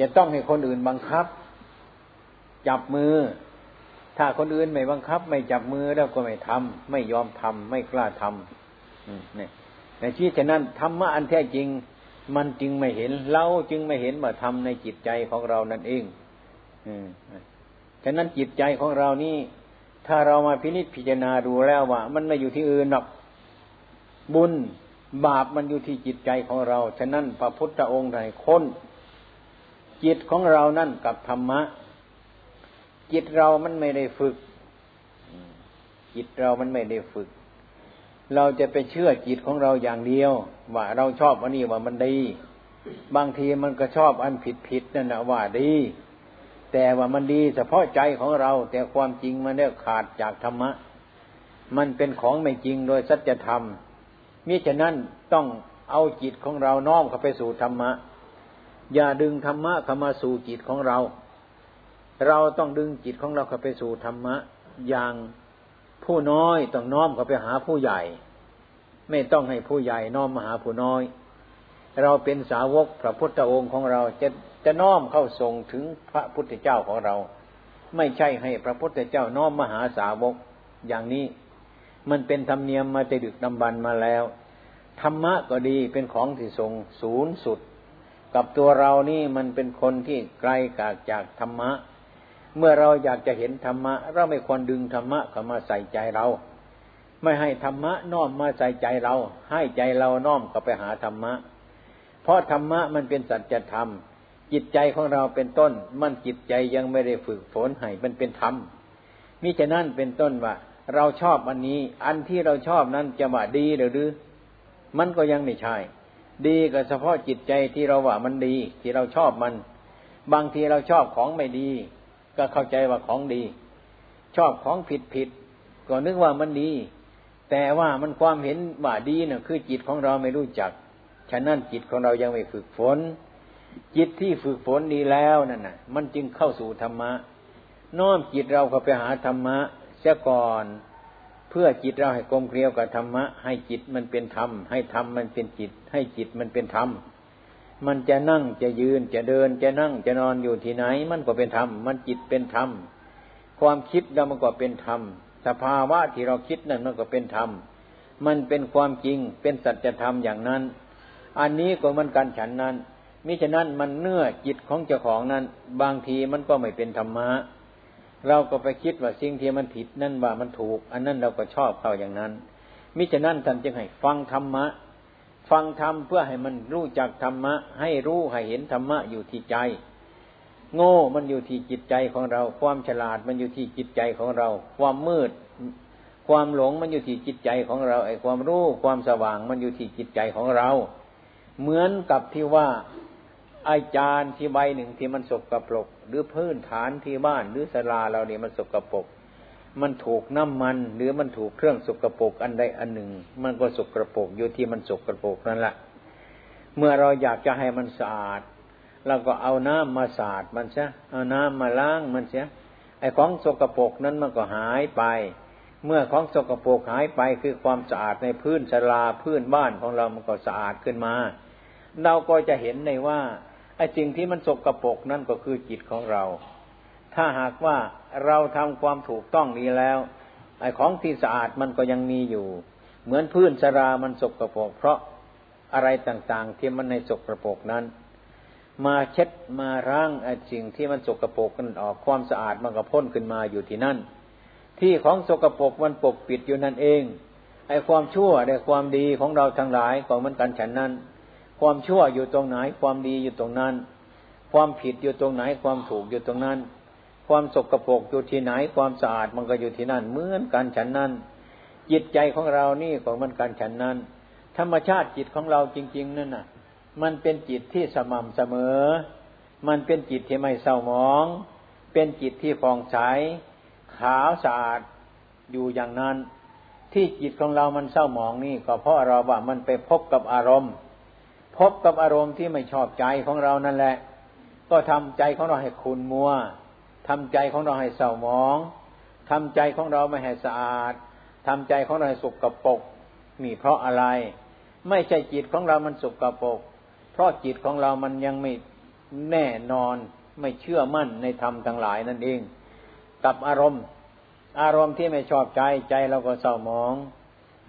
Speaker 2: จะต้องให้คนอื่นบังคับ จับมือ ถ้าคนอื่นไม่บังคับ ไม่จับมือแล้วก็ไม่ทำไม่ยอมทำไม่กล้าทำนี่ในชีวิตฉะนั้นธรรมะอันแท้จริง มันจึงไม่เห็นเราจึงไม่เห็นว่าทำในจิตใจของเรานั่นเองฉะนั้นจิตใจของเรานี่ ถ้าเรามาพินิจพิจารณาดูแล้วว่า มันไม่อยู่ที่อื่นหรอก บุญบาปมันอยู่ที่จิตใจของเรา ฉะนั้นพระพุทธองค์ใดค้น จิตของเรานั่นกับธรรมะ จิตเรามันไม่ได้ฝึก จิตเรามันไม่ได้ฝึก เราจะไปเชื่อจิตของเราอย่างเดียว ว่าเราชอบอันนี้ว่ามันดี บางทีมันก็ชอบอันผิดผิดนั่นนะว่าดี แต่ว่ามันดีเฉพาะใจของเรา แต่ความจริงมันเนี่ยขาดจากธรรมะ มันเป็นของไม่จริงโดยสัจธรรม มิฉะนั้นต้องเอาจิตของเราน้อมเข้าไปสู่ธรรมะ อย่าดึงธรรมะเข้ามาสู่จิตของเรา เราต้องดึงจิตของเราเข้าไปสู่ธรรมะ อย่างผู้น้อยต้องน้อมเข้าไปหาผู้ใหญ่ ไม่ต้องให้ผู้ใหญ่น้อมมาหาผู้น้อย เราเป็นสาวกพระพุทธองค์ของเราจะจะน้อมเข้าส่งถึงพระพุทธเจ้าของเรา ไม่ใช่ให้พระพุทธเจ้าน้อมมาหาสาวกอย่างนี้ มันเป็นธรรมเนียมมาแต่ดึกดำบรรมาแล้ว ธรรมะก็ดีเป็นของที่ทรงศูนย์สุด กับตัวเรานี่มันเป็นคนที่ไกลจากจากธรรมะ เมื่อเราอยากจะเห็นธรรมะ เราไม่ควรดึงธรรมะเข้ามาใส่ใจเรา ไม่ให้ธรรมะน้อมมาใส่ใจเรา ให้ใจเราน้อมก็ไปหาธรรมะ เพราะธรรมะมันเป็นสัจธรรม จิตใจของเราเป็นต้น มันจิตใจยังไม่ได้ฝึกฝนให้มันเป็นธรรมมิฉะนั้นเป็นต้นว่า เราชอบอันนี้ อันที่เราชอบนั้นจะว่าดีหรือมันก็ยังไม่ใช่ ดีก็เฉพาะจิตใจที่เราว่ามันดี ที่เราชอบมัน บางทีเราชอบของไม่ดี ก็เข้าใจว่าของดี ชอบของผิดผิดก็นึกว่ามันดี แต่ว่ามันความเห็นว่าดีเนะ่ะ คือจิตของเราไม่รู้จัก ฉะนั้นจิตของเรายังไม่ฝึกฝน จิตที่ฝึกฝนดีแล้วนั่นน่ะ มันจึงเข้าสู่ธรรมะ น้อมจิตเราเข้าไปหาธรรมะ เสียก่อนเพื่อจิตเราให้กลมเกลียวกับธรรมะ ให้จิตมันเป็นธรรม ให้ธรรมมันเป็นจิต ให้จิตมันเป็นธรรม มันจะนั่งจะยืนจะเดินจะนั่งจะนอนอยู่ที่ไหน มันก็เป็นธรรม มันจิตเป็นธรรม ความคิดเรามันก็เป็นธรรม สภาวะที่เราคิดนั่นมันก็เป็นธรรม มันเป็นความจริง เป็นสัจธรรมอย่างนั้น อันนี้ก็มันกันฉันนั้นมิฉะนั้นมันเนื้อจิตของเจ้าของนั้น บางทีมันก็ไม่เป็นธรรมะ เราก็ไปคิดว่าสิ่งที่มันผิดนั่นว่ามันถูก อันนั้นเราก็ชอบเข้าอย่างนั้น มิฉะนั้นท่านจึงให้ฟังธรรมะ ฟังธรรมเพื่อให้มันรู้จักธรรมะ ให้รู้ให้เห็นธรรมะอยู่ที่ใจ โง่มันอยู่ที่จิตใจของเรา ความฉลาดมันอยู่ที่จิตใจของเรา ความมืด ความหลงมันอยู่ที่จิตใจของเราไอ้ความรู้ความสว่างมันอยู่ที่จิตใจของเรา เหมือนกับที่ว่า อาจารย์ที่ใบหนึ่งที่มันสกปรก หรือพื้นฐานที่บ้านหรือสลาเราเนี่ยมันสกปรก มันถูกน้ำมัน หรือมันถูกเครื่องสกปรกอันใดอันหนึ่ง มันก็สกปรกอยู่ที่มันสกปรกนั่นแหละเมื่อเราอยากจะให้มันสะอาดเราก็เอาน้ำมาสาดมันเสียเอาน้ำมาล้างมันเสียไอ้ของสกปรกนั้นมันก็หายไป เมื่อของสกปรกหายไปคือความสะอาดในพื้นชลาพื้นบ้านของเรามันก็สะอาดขึ้นมา เราก็จะเห็นในว่า ไอ้สิ่งที่มันสกปรกนั่นก็คือจิตของเรา ถ้าหากว่าเราทำความถูกต้องนี้แล้ว ไอ้ของที่สะอาดมันก็ยังมีอยู่ เหมือนพื้นชรามันสกปรกเพราะอะไรต่างๆ ที่มันในสกปรกนั้น มาเช็ดมาร่างไอ้สิ่งที่มันสกรปรกกันออกความสะอาดมันก็พ้นขึ้นมาอยู่ที่นั่น ที่ของสกรปรกมันปกปิดอยู่นั่นเองไอ้ความชั่วในความดีของเราทั้งหลายก็เหมือนกันฉันนั้น ความชั่วอยู่ตรงไหน ความดีอยู่ตรงนั้น ความผิดอยู่ตรงไหน ความถูกอยู่ตรงนั้น ความสกรปรกอยู่ที่ไหน ความสะอาดมันก็อยู่ที่นั่นเหมือนกันฉันนั้น จิตใจของเรานี่ก็เหมือนกันฉันนั้น ธรรมชาติจิตของเราจริง ๆ นั่นน่ะ มันเป็นจิตที่สม่ำเสมอ มันเป็นจิตที่ไม่เศร้าหมอง เป็นจิตที่ฟองใสขาวสะอาดอยู่อย่างนั้น ที่จิตของเรามันเศร้าหมองนี่ก็เพราะเราว่ามันไปพบกับอารมณ์ พบกับอารมณ์ที่ไม่ชอบใจของเรานั่นแหละ ก็ทำใจของเราให้ขุนมัวทำใจของเราให้เศร้าหมองทำใจของเราไม่ให้สะอาดทำใจของเราให้สกกรกนี่เพราะอะไร ไม่ใช่จิตของเรามันสกกรกเพราะจิตของเรามันยังไม่แน่นอนไม่เชื่อมั่นในธรรมทั้งหลายนั่นเอง กับอารมณ์ อารมณ์ที่ไม่ชอบใจใจเราก็เศร้าหมอง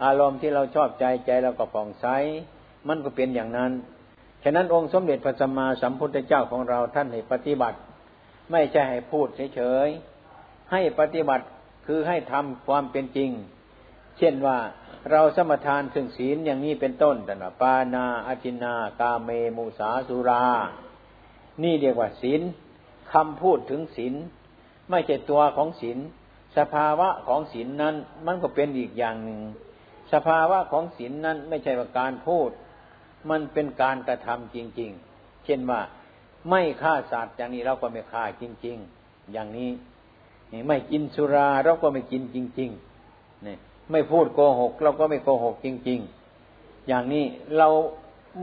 Speaker 2: อารมณ์ที่เราชอบใจใจเราก็ผ่องใส มันก็เป็นอย่างนั้น ฉะนั้นองค์สมเด็จพระสัมมาสัมพุทธเจ้าของเราท่านให้ปฏิบัติ ไม่ใช่ให้พูดเฉยๆ ให้ปฏิบัติคือให้ทำความเป็นจริง เช่นว่าเราสมทานซึ่งศีลอย่างนี้เป็นต้นแต่ว่าปานาอจินากาเมมุสาสุรา นี่เรียกว่าศีลคำพูดถึงศีลไม่ใช่ตัวของศีลสภาวะของศีลนั้นมันก็เป็นอีกอย่างหนึ่ง สภาวะของศีลนั้นไม่ใช่ว่าการพูด มันเป็นการกระทำจริง ๆ เช่นว่าไม่ฆ่าสัตว์อย่างนี้เราก็ไม่ฆ่าจริง ๆ อย่างนี้ไม่กินสุราเราก็ไม่กินจริงๆนี่ไม่พูดโกหก เราก็ไม่โกหกจริง ๆ อย่างนี้เรา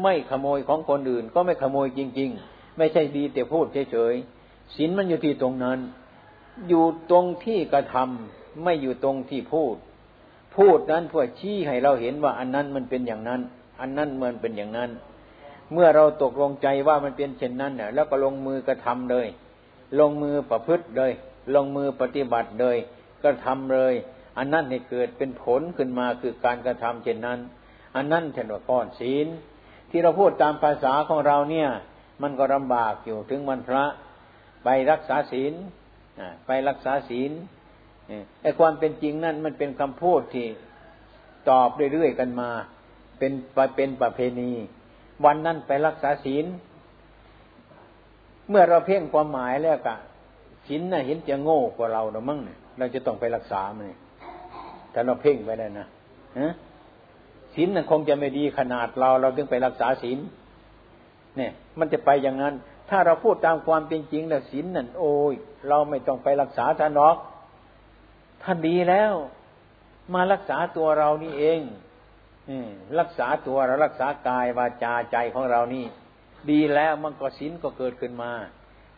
Speaker 2: ไม่ขโมยของคนอื่น ก็ไม่ขโมยจริง ๆ ไม่ใช่ดีแต่พูดเฉยๆศีลมันอยู่ที่ตรงนั้น อยู่ตรงที่กระทำไม่อยู่ตรงที่พูด พูดนั้นเพื่อชี้ให้เราเห็นว่าอันนั้นมันเป็นอย่างนั้น อันนั้นมันเป็นอย่างนั้น เมื่อเราตกลงใจว่ามันเป็นเช่นนั้นเนี่ยแล้วก็ลงมือกระทำเลย ลงมือประพฤติเลย ลงมือปฏิบัติเลยกระทำเลย อันนั้นให้เกิดเป็นผลขึ้นมาคือการกระทำเช่นนั้น อันนั้นเช่นว่าก้อนศีล ที่เราพูดตามภาษาของเราเนี่ย มันก็ลำบากอยู่ถึงวันพระ ไปรักษาศีลไปรักษาศีลไอ้ความเป็นจริงนั่นมันเป็นคำพูดที่
Speaker 1: ตอบเรื่อยๆกันมา เป็นเป็นประเพณี วันนั้นไปรักษาศีล เมื่อเราเพ่งความหมายแล้วกะศีลน่ะเห็นจะโง่กว่าเราเนาะมั้งเนี่ยเราจะต้องไปรักษามันถ้าเราเพ่งไปได้นะศีลนั่นคงจะไม่ดีขนาดเราเราถึงไปรักษาศีลเนี่ย มันจะไปอย่างนั้น ถ้าเราพูดตามความเป็นจริงแล้วศีลนั่นโอ้ยเราไม่ต้องไปรักษาท่านหรอกท่านดีแล้ว มารักษาตัวเรานี่เอง รักษาตัวเรารักษากายวาจาใจของเรานี่ ดีแล้วมันก็ศีลก็เกิดขึ้นมา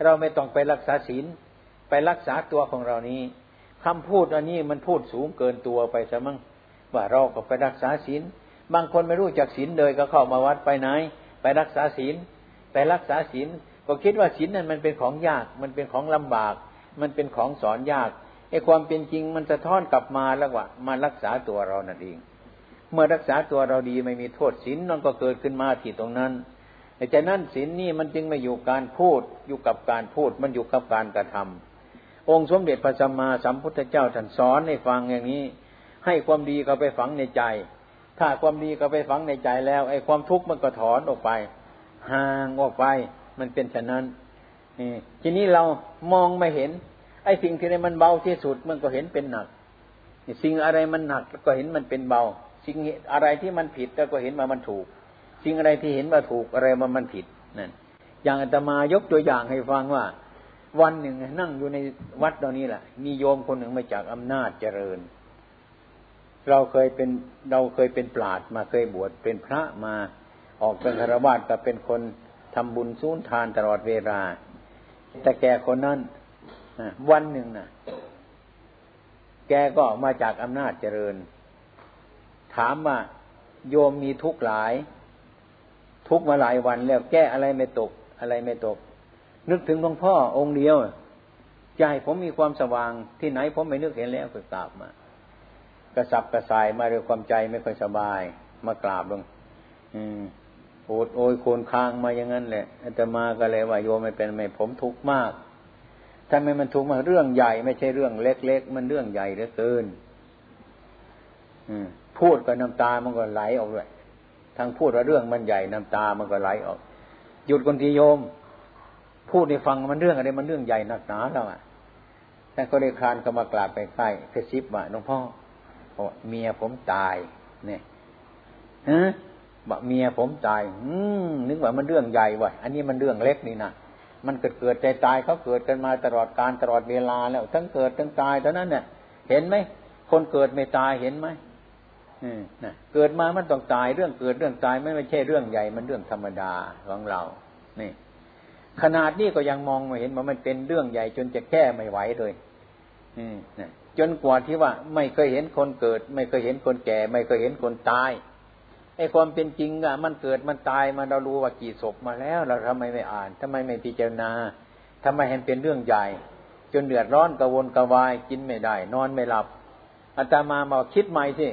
Speaker 1: เราไม่ต้องไปรักษาศีลไปรักษาตัวของเรานี้คำพูดอันนี้มันพูดสูงเกินตัวไปซะมั้งว่าเราก็ไปรักษาศีลบางคนไม่รู้จักศีลเลยก็เข้ามาวัดไปไหน ไปรักษาศีลไปรักษาศีลก็คิดว่าศีลนั้นมันเป็นของยาก มันเป็นของลำบาก มันเป็นของสอนยากไอ้ความเป็นจริงมันจะท้อนกลับมาแล้วว่ามารักษาตัวเรานั่นเอง เมื่อรักษาตัวเราดีไม่มีโทษศีลนั่นก็เกิดขึ้นมาที่ตรงนั้นแต่จากนั้นศีลนี่มันจึงไม่อยู่การพูดอยู่กับการพูดมันอยู่กับการกระทำองค์สมเด็จพระสัมมาสัมพุทธเจ้าท่านสอนให้ฟังอย่างนี้ ให้ความดีเขาไปฝังในใจ ถ้าความดีเขาไปฝังในใจแล้วไอ้ความทุกข์มันก็ถอนออกไปห่างออกไปมันเป็นฉะนั้นทีนี้เรามองไม่เห็น ไอ้สิ่งที่มันเบาที่สุดมันก็เห็นเป็นหนัก สิ่งอะไรมันหนักก็เห็นมันเป็นเบา สิ่งอะไรที่มันผิดก็เห็นว่ามันถูก สิ่งอะไรที่เห็นว่าถูกอะไรมันมันผิดนั่นอย่างอาตมายกตัวอย่างให้ฟังว่า วันหนึ่งนั่งอยู่ในวัดตอนนี้แหละมีโยมคนหนึ่งมาจากอำนาจเจริญ เราเคยเป็นเราเคยเป็นปราดมาเคยบวชเป็นพระมาออกเป็นคารวะก็เป็นคนทำบุญสูนทานตลอดเวลา แต่แกคนนั้นวันหนึ่งนะแกก็มาจากอำนาจเจริญ ถามว่าโยมมีทุกข์หลาย ทุกข์มาหลายวันแล้วแก้อะไรไม่ตกอะไรไม่ตก นึกถึงหลวงพ่อองค์เดียวใจผมมีความสว่างที่ไหนผมไม่นึกเห็นแล้วก็กราบมา กระสับกระส่ายมาด้วยความใจไม่ค่อยสบาย มากราบลงอืมโอดโอยโคนคางมาอย่างนั้นแหละอาตมาก็เลยว่าโยมไม่เป็นไม่ผมทุกข์มากทำไมมันถูกข์มาเรื่องใหญ่ ไม่ใช่เรื่องเล็ก ๆ มันเรื่องใหญ่เหลือเกิน อืม พูดกับน้ำตามันก็ไหลออกเลยทั้งพูดว่าเรื่องมันใหญ่น้ำตามันก็ไหลออก หยุดคนทีโยม พูดในฟังมันเรื่องอะไรมันเรื่องใหญ่หนักหนาแล้วอะท่านก็ได้คลานก็มากราบไปใกล้กระซิบว่าหลวงพ่อบอกเมียผมตายเนี่ยฮะบอกเมียผมตาย อืมนึกว่ามันเรื่องใหญ่ว่ะอันนี้มันเรื่องเล็กนี่นะมันเกิดเกิดใจตายเขาเกิดกันมาตลอดการตลอดเวลาแล้ว ทั้งเกิดทั้งตายเท่านั้นเนี่ยเห็นไหมคนเกิดไม่ตายเห็นไหม เกิดมามันต้องตายเรื่องเกิดเรื่องตายไม่ไม่ใช่เรื่องใหญ่มันเรื่องธรรมดาของเรา นี่ ขนาดนี้ก็ยังมองม่เห็นว่ามันเป็นเรื่องใหญ่จนจะแก้ไม่ไหวเลยนะจนกว่าที่ว่าไม่เคยเห็นคนเกิด ไม่เคยเห็นคนแก่ ไม่เคยเห็นคนตายไอ้ความเป็นจริงอะมันเกิดมันตายมันเรารู้ว่ากี่ศพมาแล้ว เราทำไมไม่อ่านทำไมไม่พิจารณาทำไมเห็นเป็นเรื่องใหญ่ จนเดือดร้อนกระวนกระวายกินไม่ได้ นอนไม่หลับอาตมาบอกคิดใหม่สิ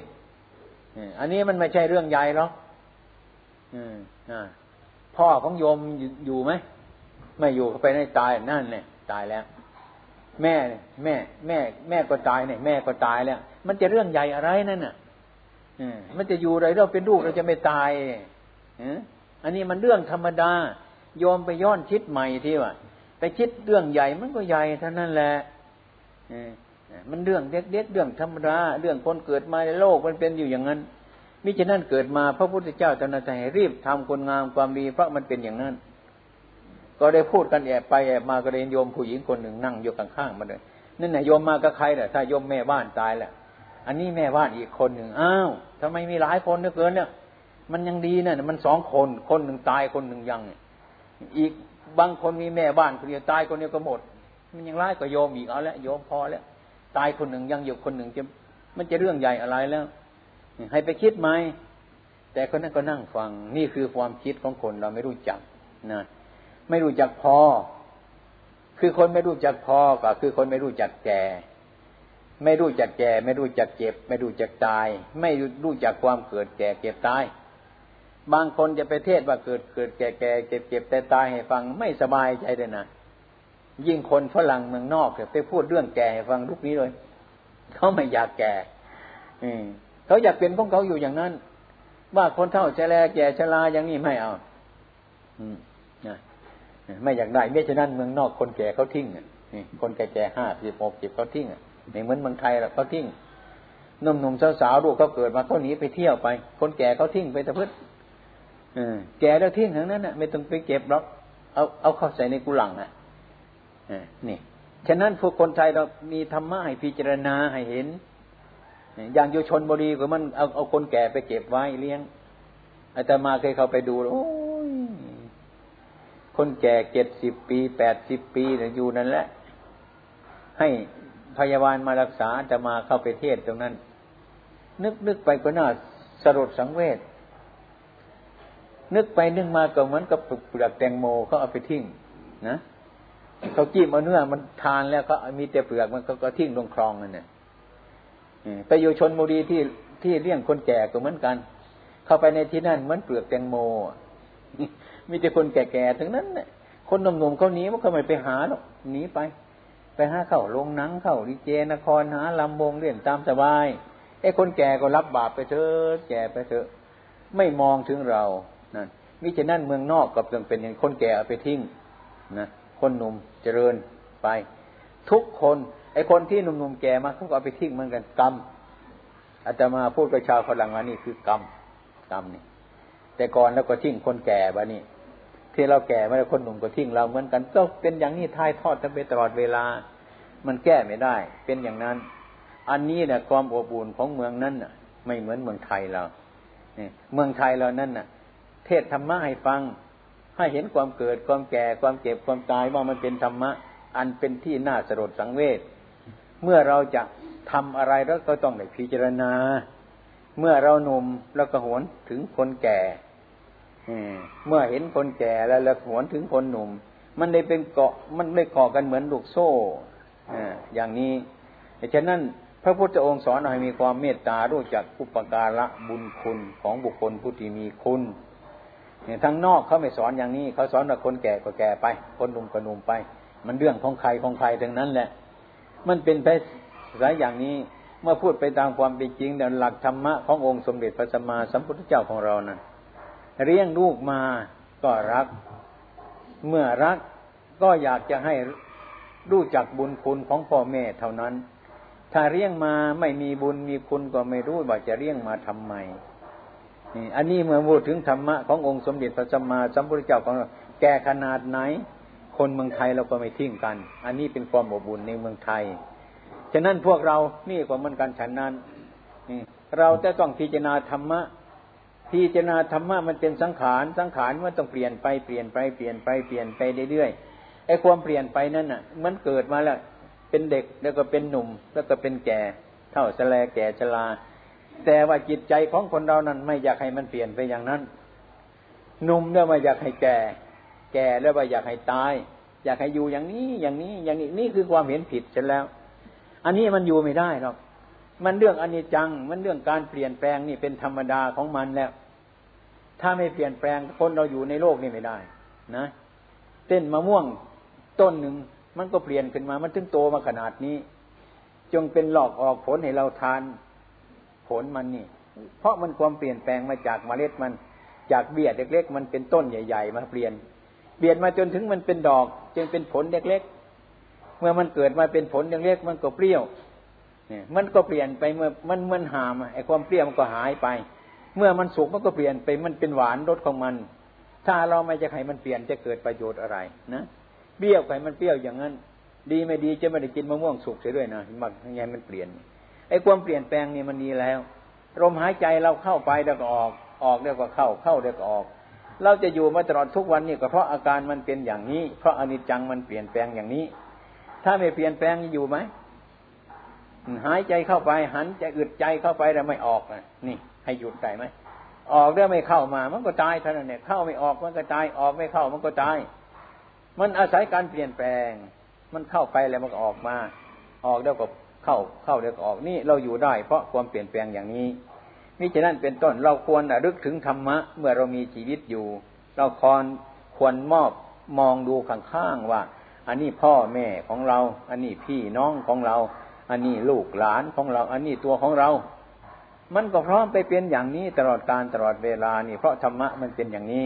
Speaker 1: อันนี้มันไม่ใช่เรื่องใหญ่หรอกพ่อของโยมอยู่ไหมไม่อยู่เขาไปในตายนั่นเนี่ยตายแล้ว แม่แม่ แม่ แม่ก็ตายเนี่ยแม่ก็ตายแล้ว มันจะเรื่องใหญ่อะไรนั่นน่ะมันจะอยู่อะไรเราเป็นลูกเราจะไม่ตายอันนี้มันเรื่องธรรมดาโยมไปย้อนคิดใหม่ที่ว่าไปคิดเรื่องใหญ่มันก็ใหญ่เท่านั้นแหละ มันเรื่องเล็กๆเรื่องธรรมดาเรื่องคนเกิดมาในโลกมันเป็นอยู่อย่างนั้นมิฉะนั้นเกิดมาพระพุทธเจ้าตรัสให้รีบทำคนงามความดีเพราะมันเป็นอย่างนั้น ก็ได้พูดกันแอบไปแอบมาก็เรียนโยมผู้หญิงคนหนึ่งนั่งอยู่ข้างๆมาเลยนั่นแหละโยมมากับใครแหละถ้าโยมแม่บ้านตายแหละอันนี้แม่บ้านอีกคนหนึ่งอ้าวทำไมมีหลายคนเหลือเกินเนี่ย มันยังดีนะมันสองคนคนหนึ่งตายคนหนึ่งยังอีกบางคนมีแม่บ้านคนเดียวตายคนเดียวก็หมด มันยังร้ายกว่าโยมอีกเอาละโยมพอแล้ว ตายคนหนึ่งยังอยู่คนหนึ่งจะมันจะเรื่องใหญ่อะไรแล้วให้ไปคิดไหมแต่คนนั้นก็นั่งฟัง นี่คือความคิดของคนเราไม่รู้จักนะไม่รู้จักพอ คือคนไม่รู้จักพอก็คือคนไม่รู้จักแก่ ไม่รู้จักแก่ ไม่รู้จักเจ็บ ไม่รู้จักตาย ไม่รู้จักความเกิดแก่เก็บตายบางคนจะไปเทศว่าเกิดเกิดแก่แก่เจ็บเจ็บแต่ตายให้ฟังไม่สบายใจเลยนะ ยิ่งคนฝรั่งเมืองนอกเนี่ยไปพูดเรื่องแก่ฟังทุกนี้เลยเขาไม่อยากแก่ อืมเขาอยากเป็นของเขาอยู่อย่างนั้น ว่าคนเท่าแลแก่ชราอย่างนี้ไม่เอา อืมนะไม่อยากได้ไม่ฉะนั้นเมืองนอกคนแก่เขาทิ้งนี่คนแก่ๆห้าสิบหกสิบเขาทิ้งอะไม่เหมือนเมืองไทยหรอกเขาทิ้งหนุ่มๆสาวๆลูกเขาเกิดมาเขาหนีไปเที่ยวไป คนแก่เขาทิ้งไปตะพื้นแก่แล้วทิ้งทั้งนั้นน่ะ ไม่ต้องไปเก็บหรอกเอาเอาเข้าใส่ในกุหลังอะ นี่ฉะนั้นพวกคนไทยเรามีธรรมะให้พิจารณาให้เห็น อย่างโยชนบรีก็มันเอาเอาคนแก่ไปเก็บไว้เลี้ยงอาตมาเคยเข้าไปดูโอ้ยคนแก่เจ็ดสิบปีแปดสิบปีอยู่นั่นแหละ ให้พยาบาลมารักษาจะมาเข้าไปเทศตรงนั้น นึกนึกไปก็น่าสลดสังเวชนึกไปนึกมาก็เหมือนกับเปลือกแตงโมเขาเอาไปทิ้งนะ เขาจิ้มเอาเนื้อมันทานแล้วก็มีแต่เปลือกมันก็ทิ้งลงคลองนั่นเนี่ยไปอยู่ชนบุรีที่ที่เลี้ยงคนแก่ก็เหมือนกัน เข้าไปในที่นั่นเหมือนเปลือกแตงโมมีแต่คนแก่ๆทั้งนั้นเนี่ยคนหนุ่มๆเขาหนีมันก็ไม่ไปหาหรอกหนีไป ไปหาเข้าโรงหนังเข้าดีเจนครหาลำวงเล่นตามสบายไอ้คนแก่ก็รับบาปไปเถอะแก่ไปเถอะ ไม่มองถึงเรานั่นมิฉะนั้นเมืองนอกกับเรื่องเป็นอย่างคนแก่เอาไปทิ้งนะ คนหนุ่มเจริญไป ทุกคนไอคนที่หนุ่มๆแก่มาเขาก็เอาไปทิ้งเหมือนกันกรรมอาจจะมาพูดกับชาวฝรั่งว่านี่คือกรรมกรรมนี่ แต่ก่อนแล้วก็ทิ้งคนแก่บ้านี่ที่เราแก่มาแล้วคนหนุ่มก็ทิ้งเราเหมือนกันก็เป็นอย่างนี้ทายทอดกันไปตลอดเวลา มันแก้ไม่ได้ เป็นอย่างนั้น อันนี้เนี่ยความอบอุ่นของเมืองนั้นน่ะ ไม่เหมือนเมืองไทยเราเนี่ยเมืองไทยเรานั่นน่ะ เทศธรรมะให้ฟัง ให้เห็นความเกิดความแก่ความเจ็บความตายว่ามันเป็นธรรมะ อันเป็นที่น่าสลดสังเวชเมื่อเราจะทำอะไรแล้วก็ต้องได้พิจารณา เมื่อเราหนุ่มแล้วก็หวนถึงคนแก่เมื่อเห็นคนแก่แล้วแล้วหวนถึงคนหนุ่ม มันได้เป็นเกาะมันไม่เกาะกันเหมือนลูกโซ่อย่างนี้ฉะนั้นพระพุทธองค์สอนให้มีความเมตตารู้จักอุปการะบุญคุณของบุคคลผู้ที่มีคุณ เนี่ยทางนอกเขาไม่สอนอย่างนี้เขาสอนว่าคนแก่ก็แก่ไป คนหนุ่มก็หนุ่มไป มันเรื่องของใครของใครทั้งนั้นแหละ มันเป็นไปสายอย่างนี้เมื่อพูดไปตามความเป็นจริงเดี๋ยวหลักธรรมะขององค์สมเด็จพระสัมมาสัมพุทธเจ้าของเรานะ่ะเลี้ยงลูกมาก็รัก เมื่อรักก็อยากจะให้รู้จักบุญคุณของพ่อแม่เท่านั้น ถ้าเลี้ยงมาไม่มีบุญมีคุณก็ไม่รู้ว่าจะเลี้ยงมาทำไม นี่อันนี้เมื่อพูดถึงธรรมะขององค์สมเด็จพระสัมมาสัมพุทธเจ้าของเราแก่ขนาดไหน คนเมืองไทยเราก็ไม่ทิ้งกัน อันนี้เป็นความอบอุ่นในเมืองไทย ฉะนั้นพวกเรานี่ก็เหมือนกันฉันนั้นเราจะต้องพิจารณาธรรมะพิจารณาธรรมะมันเป็นสังขารสังขารมันต้องเปลี่ยนไปเปลี่ยนไปเปลี่ยนไปเปลี่ยนไปเรื่อยๆไอ้ความเปลี่ยนไปนั่นน่ะ มันเกิดมาแล้วเป็นเด็กแล้วก็เป็นหนุ่ม แล้วก็เป็นแก่ เท่าแลแก่ชรา แต่ว่าจิตใจของคนเรานั้นไม่อยากให้มันเปลี่ยนไปอย่างนั้นหนุ่มแล้วไม่อยากให้แก่ แก่แล้วว่าอยากให้ตาย อยากให้อยู่อย่างนี้อย่างนี้ อย่างนี้นี่คือความเห็นผิดเสร็จแล้ว อันนี้มันอยู่ไม่ได้หรอกมันเรื่องอนิจจัง มันเรื่องการเปลี่ยนแปลงนี่เป็นธรรมดาของมันแล้ว ถ้าไม่เปลี่ยนแปลงคนเราอยู่ในโลกนี่ไม่ได้ นะเต้นมะม่วงต้นหนึ่งมันก็เปลี่ยนขึ้นมา มันถึงโตมาขนาดนี้ จงเป็นหลอกออกผลให้เราทาน ผลมันนี่ เพราะมันความเปลี่ยนแปลงมาจากเมล็ดมันจากเบี้ยเล็กๆ มันเป็นต้นใหญ่ ๆ มาเปลี่ยนเปลี่ยนมาจนถึงมันเป็นดอก จึงเป็นผลเล็กๆ เมื่อมันเกิดมาเป็นผลเล็กๆ มันก็เปรี้ยวเนี่ยมันก็เปลี่ยนไปเมื่อมันมันหามไอ้ความเปรี้ยวมันก็หายไป เมื่อมันสุกมันก็เปลี่ยนไปมันเป็นหวานรสของมัน ถ้าเราไม่จะให้มันเปลี่ยนจะเกิดประโยชน์อะไรนะเปรี้ยวไปมันเปรี้ยวอย่างนั้น ดีไม่ดีจะไม่ได้กินมะม่วงสุกเสียด้วยนะมันยังไงมันเปลี่ยน ไอ้ความเปลี่ยนแปลงนี่มันดีแล้วลมหายใจเราเข้าไปแล้วก็ออก ออกแล้วก็เข้า เข้าแล้วก็ออก เราจะอยู่มาตลอดทุกวันนี่ก็เพราะอาการมันเป็นอย่างนี้ เพราะอนิจจังมันเปลี่ยนแปลงอย่างนี้ ถ้าไม่เปลี่ยนแปลงอยู่ไหมหายใจเข้าไป หันจะอึดใจเข้าไปแล้วไม่ออกนะนี่ให้หยุดใจไหมออกแล้วไม่เข้ามา มันก็ตายเท่านั้นเนี่ยเข้าไม่ออกมันก็ตายออกไม่เข้ามันก็ตาย มันอาศัยการเปลี่ยนแปลง มันเข้าไปแล้วมันก็ออกมา ออกแล้วก็ เข้าเข้าเดี๋ยวออกนี่เราอยู่ได้ เพราะความเปลี่ยนแปลงอย่างนี้มิฉะนั้นเป็นต้นเราควรระลึกถึงธรรมะ เมื่อเรามีชีวิตอยู่ เราควรควรมอบมองดูข้างๆว่า อันนี้พ่อแม่ของเรา อันนี้พี่น้องของเรา อันนี้ลูกหลานของเรา อันนี้ตัวของเรา
Speaker 2: มันก็พร้อมไปเป็นอย่างนี้ตลอดการตลอดเวลานี่ เพราะธรรมะมันเป็นอย่างนี้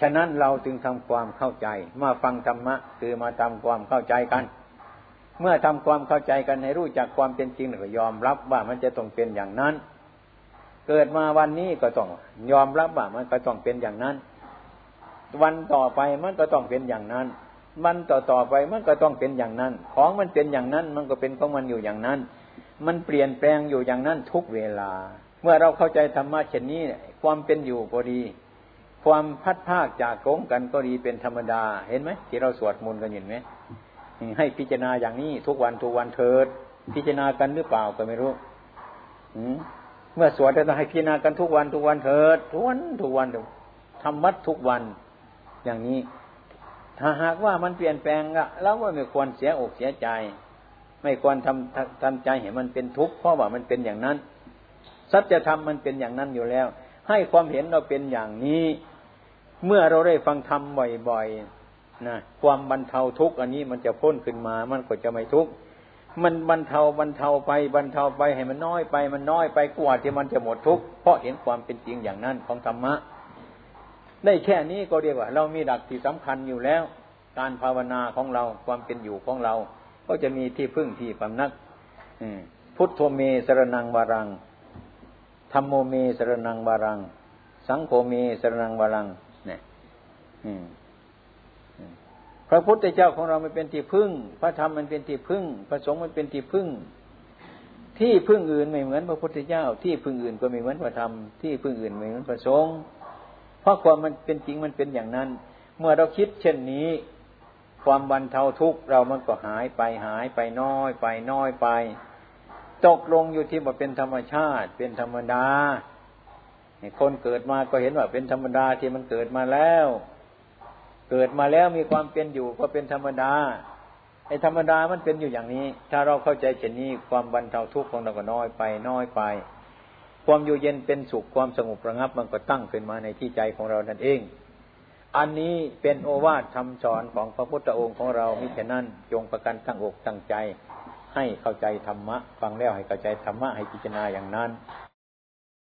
Speaker 2: ฉะนั้นเราจึงทำความเข้าใจมาฟังธรรมะคือมาทำความเข้าใจกัน เมื่อทำความเข้าใจกันให้รู้จักความเป็นจริงก็ยอมรับว่ามันจะต้องเป็นอย่างนั้น เกิดมาวันนี้ก็ต้องยอมรับว่ามันก็ต้องเป็นอย่างนั้น วันต่อไปมันก็ต้องเป็นอย่างนั้น มันต่อต่อไปมันก็ต้องเป็นอย่างนั้น ของมันเป็นอย่างนั้นมันก็เป็นของมันอยู่อย่างนั้น มันเปลี่ยนแปลงอยู่อย่างนั้นทุกเวลา เมื่อเราเข้าใจธรรมะเช่นนี้ความเป็นอยู่ก็ดี ความพัดภาคจากกงกันก็ดีเป็นธรรมดา เห็นไหมที่เราสวดมนต์กันเห็นไหม ให้พิจารณาอย่างนี้ทุกวันทุกวันเถิด พิจารณากันหรือเปล่าก็ไม่รู้เมื่อสวดจะให้พิจารณากันทุกวันทุกวันเถิดทุกวันทุกวันทำวัดทุกวัน อย่างนี้ ถ้าหากว่ามันเปลี่ยนแปลงอะเราก็ไม่ควรเสียอกเสียใจ ไม่ควรทำทำใจเห็นมันเป็นทุกข์เพราะว่ามันเป็นอย่างนั้นสัจธรรมมันเป็นอย่างนั้นอยู่แล้ว ให้ความเห็นเราเป็นอย่างนี้ เมื่อเราได้ฟังธรรมบ่อยๆ นะความบรรเทาทุกข์อันนี้มันจะพ้นขึ้นมา มันก็จะไม่ทุกข์มันบรรเทาบรรเทาไปบรรเทาไปให้มันน้อยไป มันน้อยไปกว่าที่มันจะหมดทุกข์เพราะเห็นความเป็นจริงอย่างนั้นของธรรมะได้แค่นี้ก็เรียกว่า เรามีหลักที่สำคัญอยู่แล้ว การภาวนาของเราความเป็นอยู่ของเรา ก็จะมีที่พึ่งที่พำนักพุทโธเมสรนังวารังธรรมโมเมสรนังวารัง สังโฆเมสรนังวารัง เนี่ย ระพุทธเจ้าของเรามันเป็นที่พึ่ง พระธรรมมันเป็นที่พึ่ง พระสงฆ์มันเป็นที่พึ่ง ที่พึ่งอื่นไม่เหมือนพระพุทธเจ้า ที่พึ่งอื่นก็ไม่เหมือนพระธรรม ที่พึ่งอื่นไม่เหมือนพระสงฆ์ เพราะความมันเป็นจริงมันเป็นอย่างนั้น เมื่อเราคิดเช่นนี้ ความบรรเทาทุกข์เรามันก็หายไปหายไปน้อยไปน้อยไป ตกลงอยู่ที่ว่าเป็นธรรมชาติ เป็นธรรมดา คนเกิดมาก็เห็นว่าเป็นธรรมดาที่มันเกิดมาแล้ว เกิดมาแล้วมีความเป็นอยู่ก็เป็นธรรมดาไอ้ธรรมดามันเป็นอยู่อย่างนี้ ถ้าเราเข้าใจเช่นนี้ความบรรเทาทุกข์ของเราก็น้อยไปน้อยไป ความอยู่เย็นเป็นสุขความสงบระงับมันก็ตั้งขึ้นมาในที่ใจของเรานั่นเอง อันนี้เป็นโอวาทคำสอนของพระพุทธองค์ของเรามิฉะนั้นจงประกันตั้งอกตั้งใจ ให้เข้าใจธรรมะ ฟังแล้วให้เข้าใจธรรมะให้พิจารณาอย่างนั้น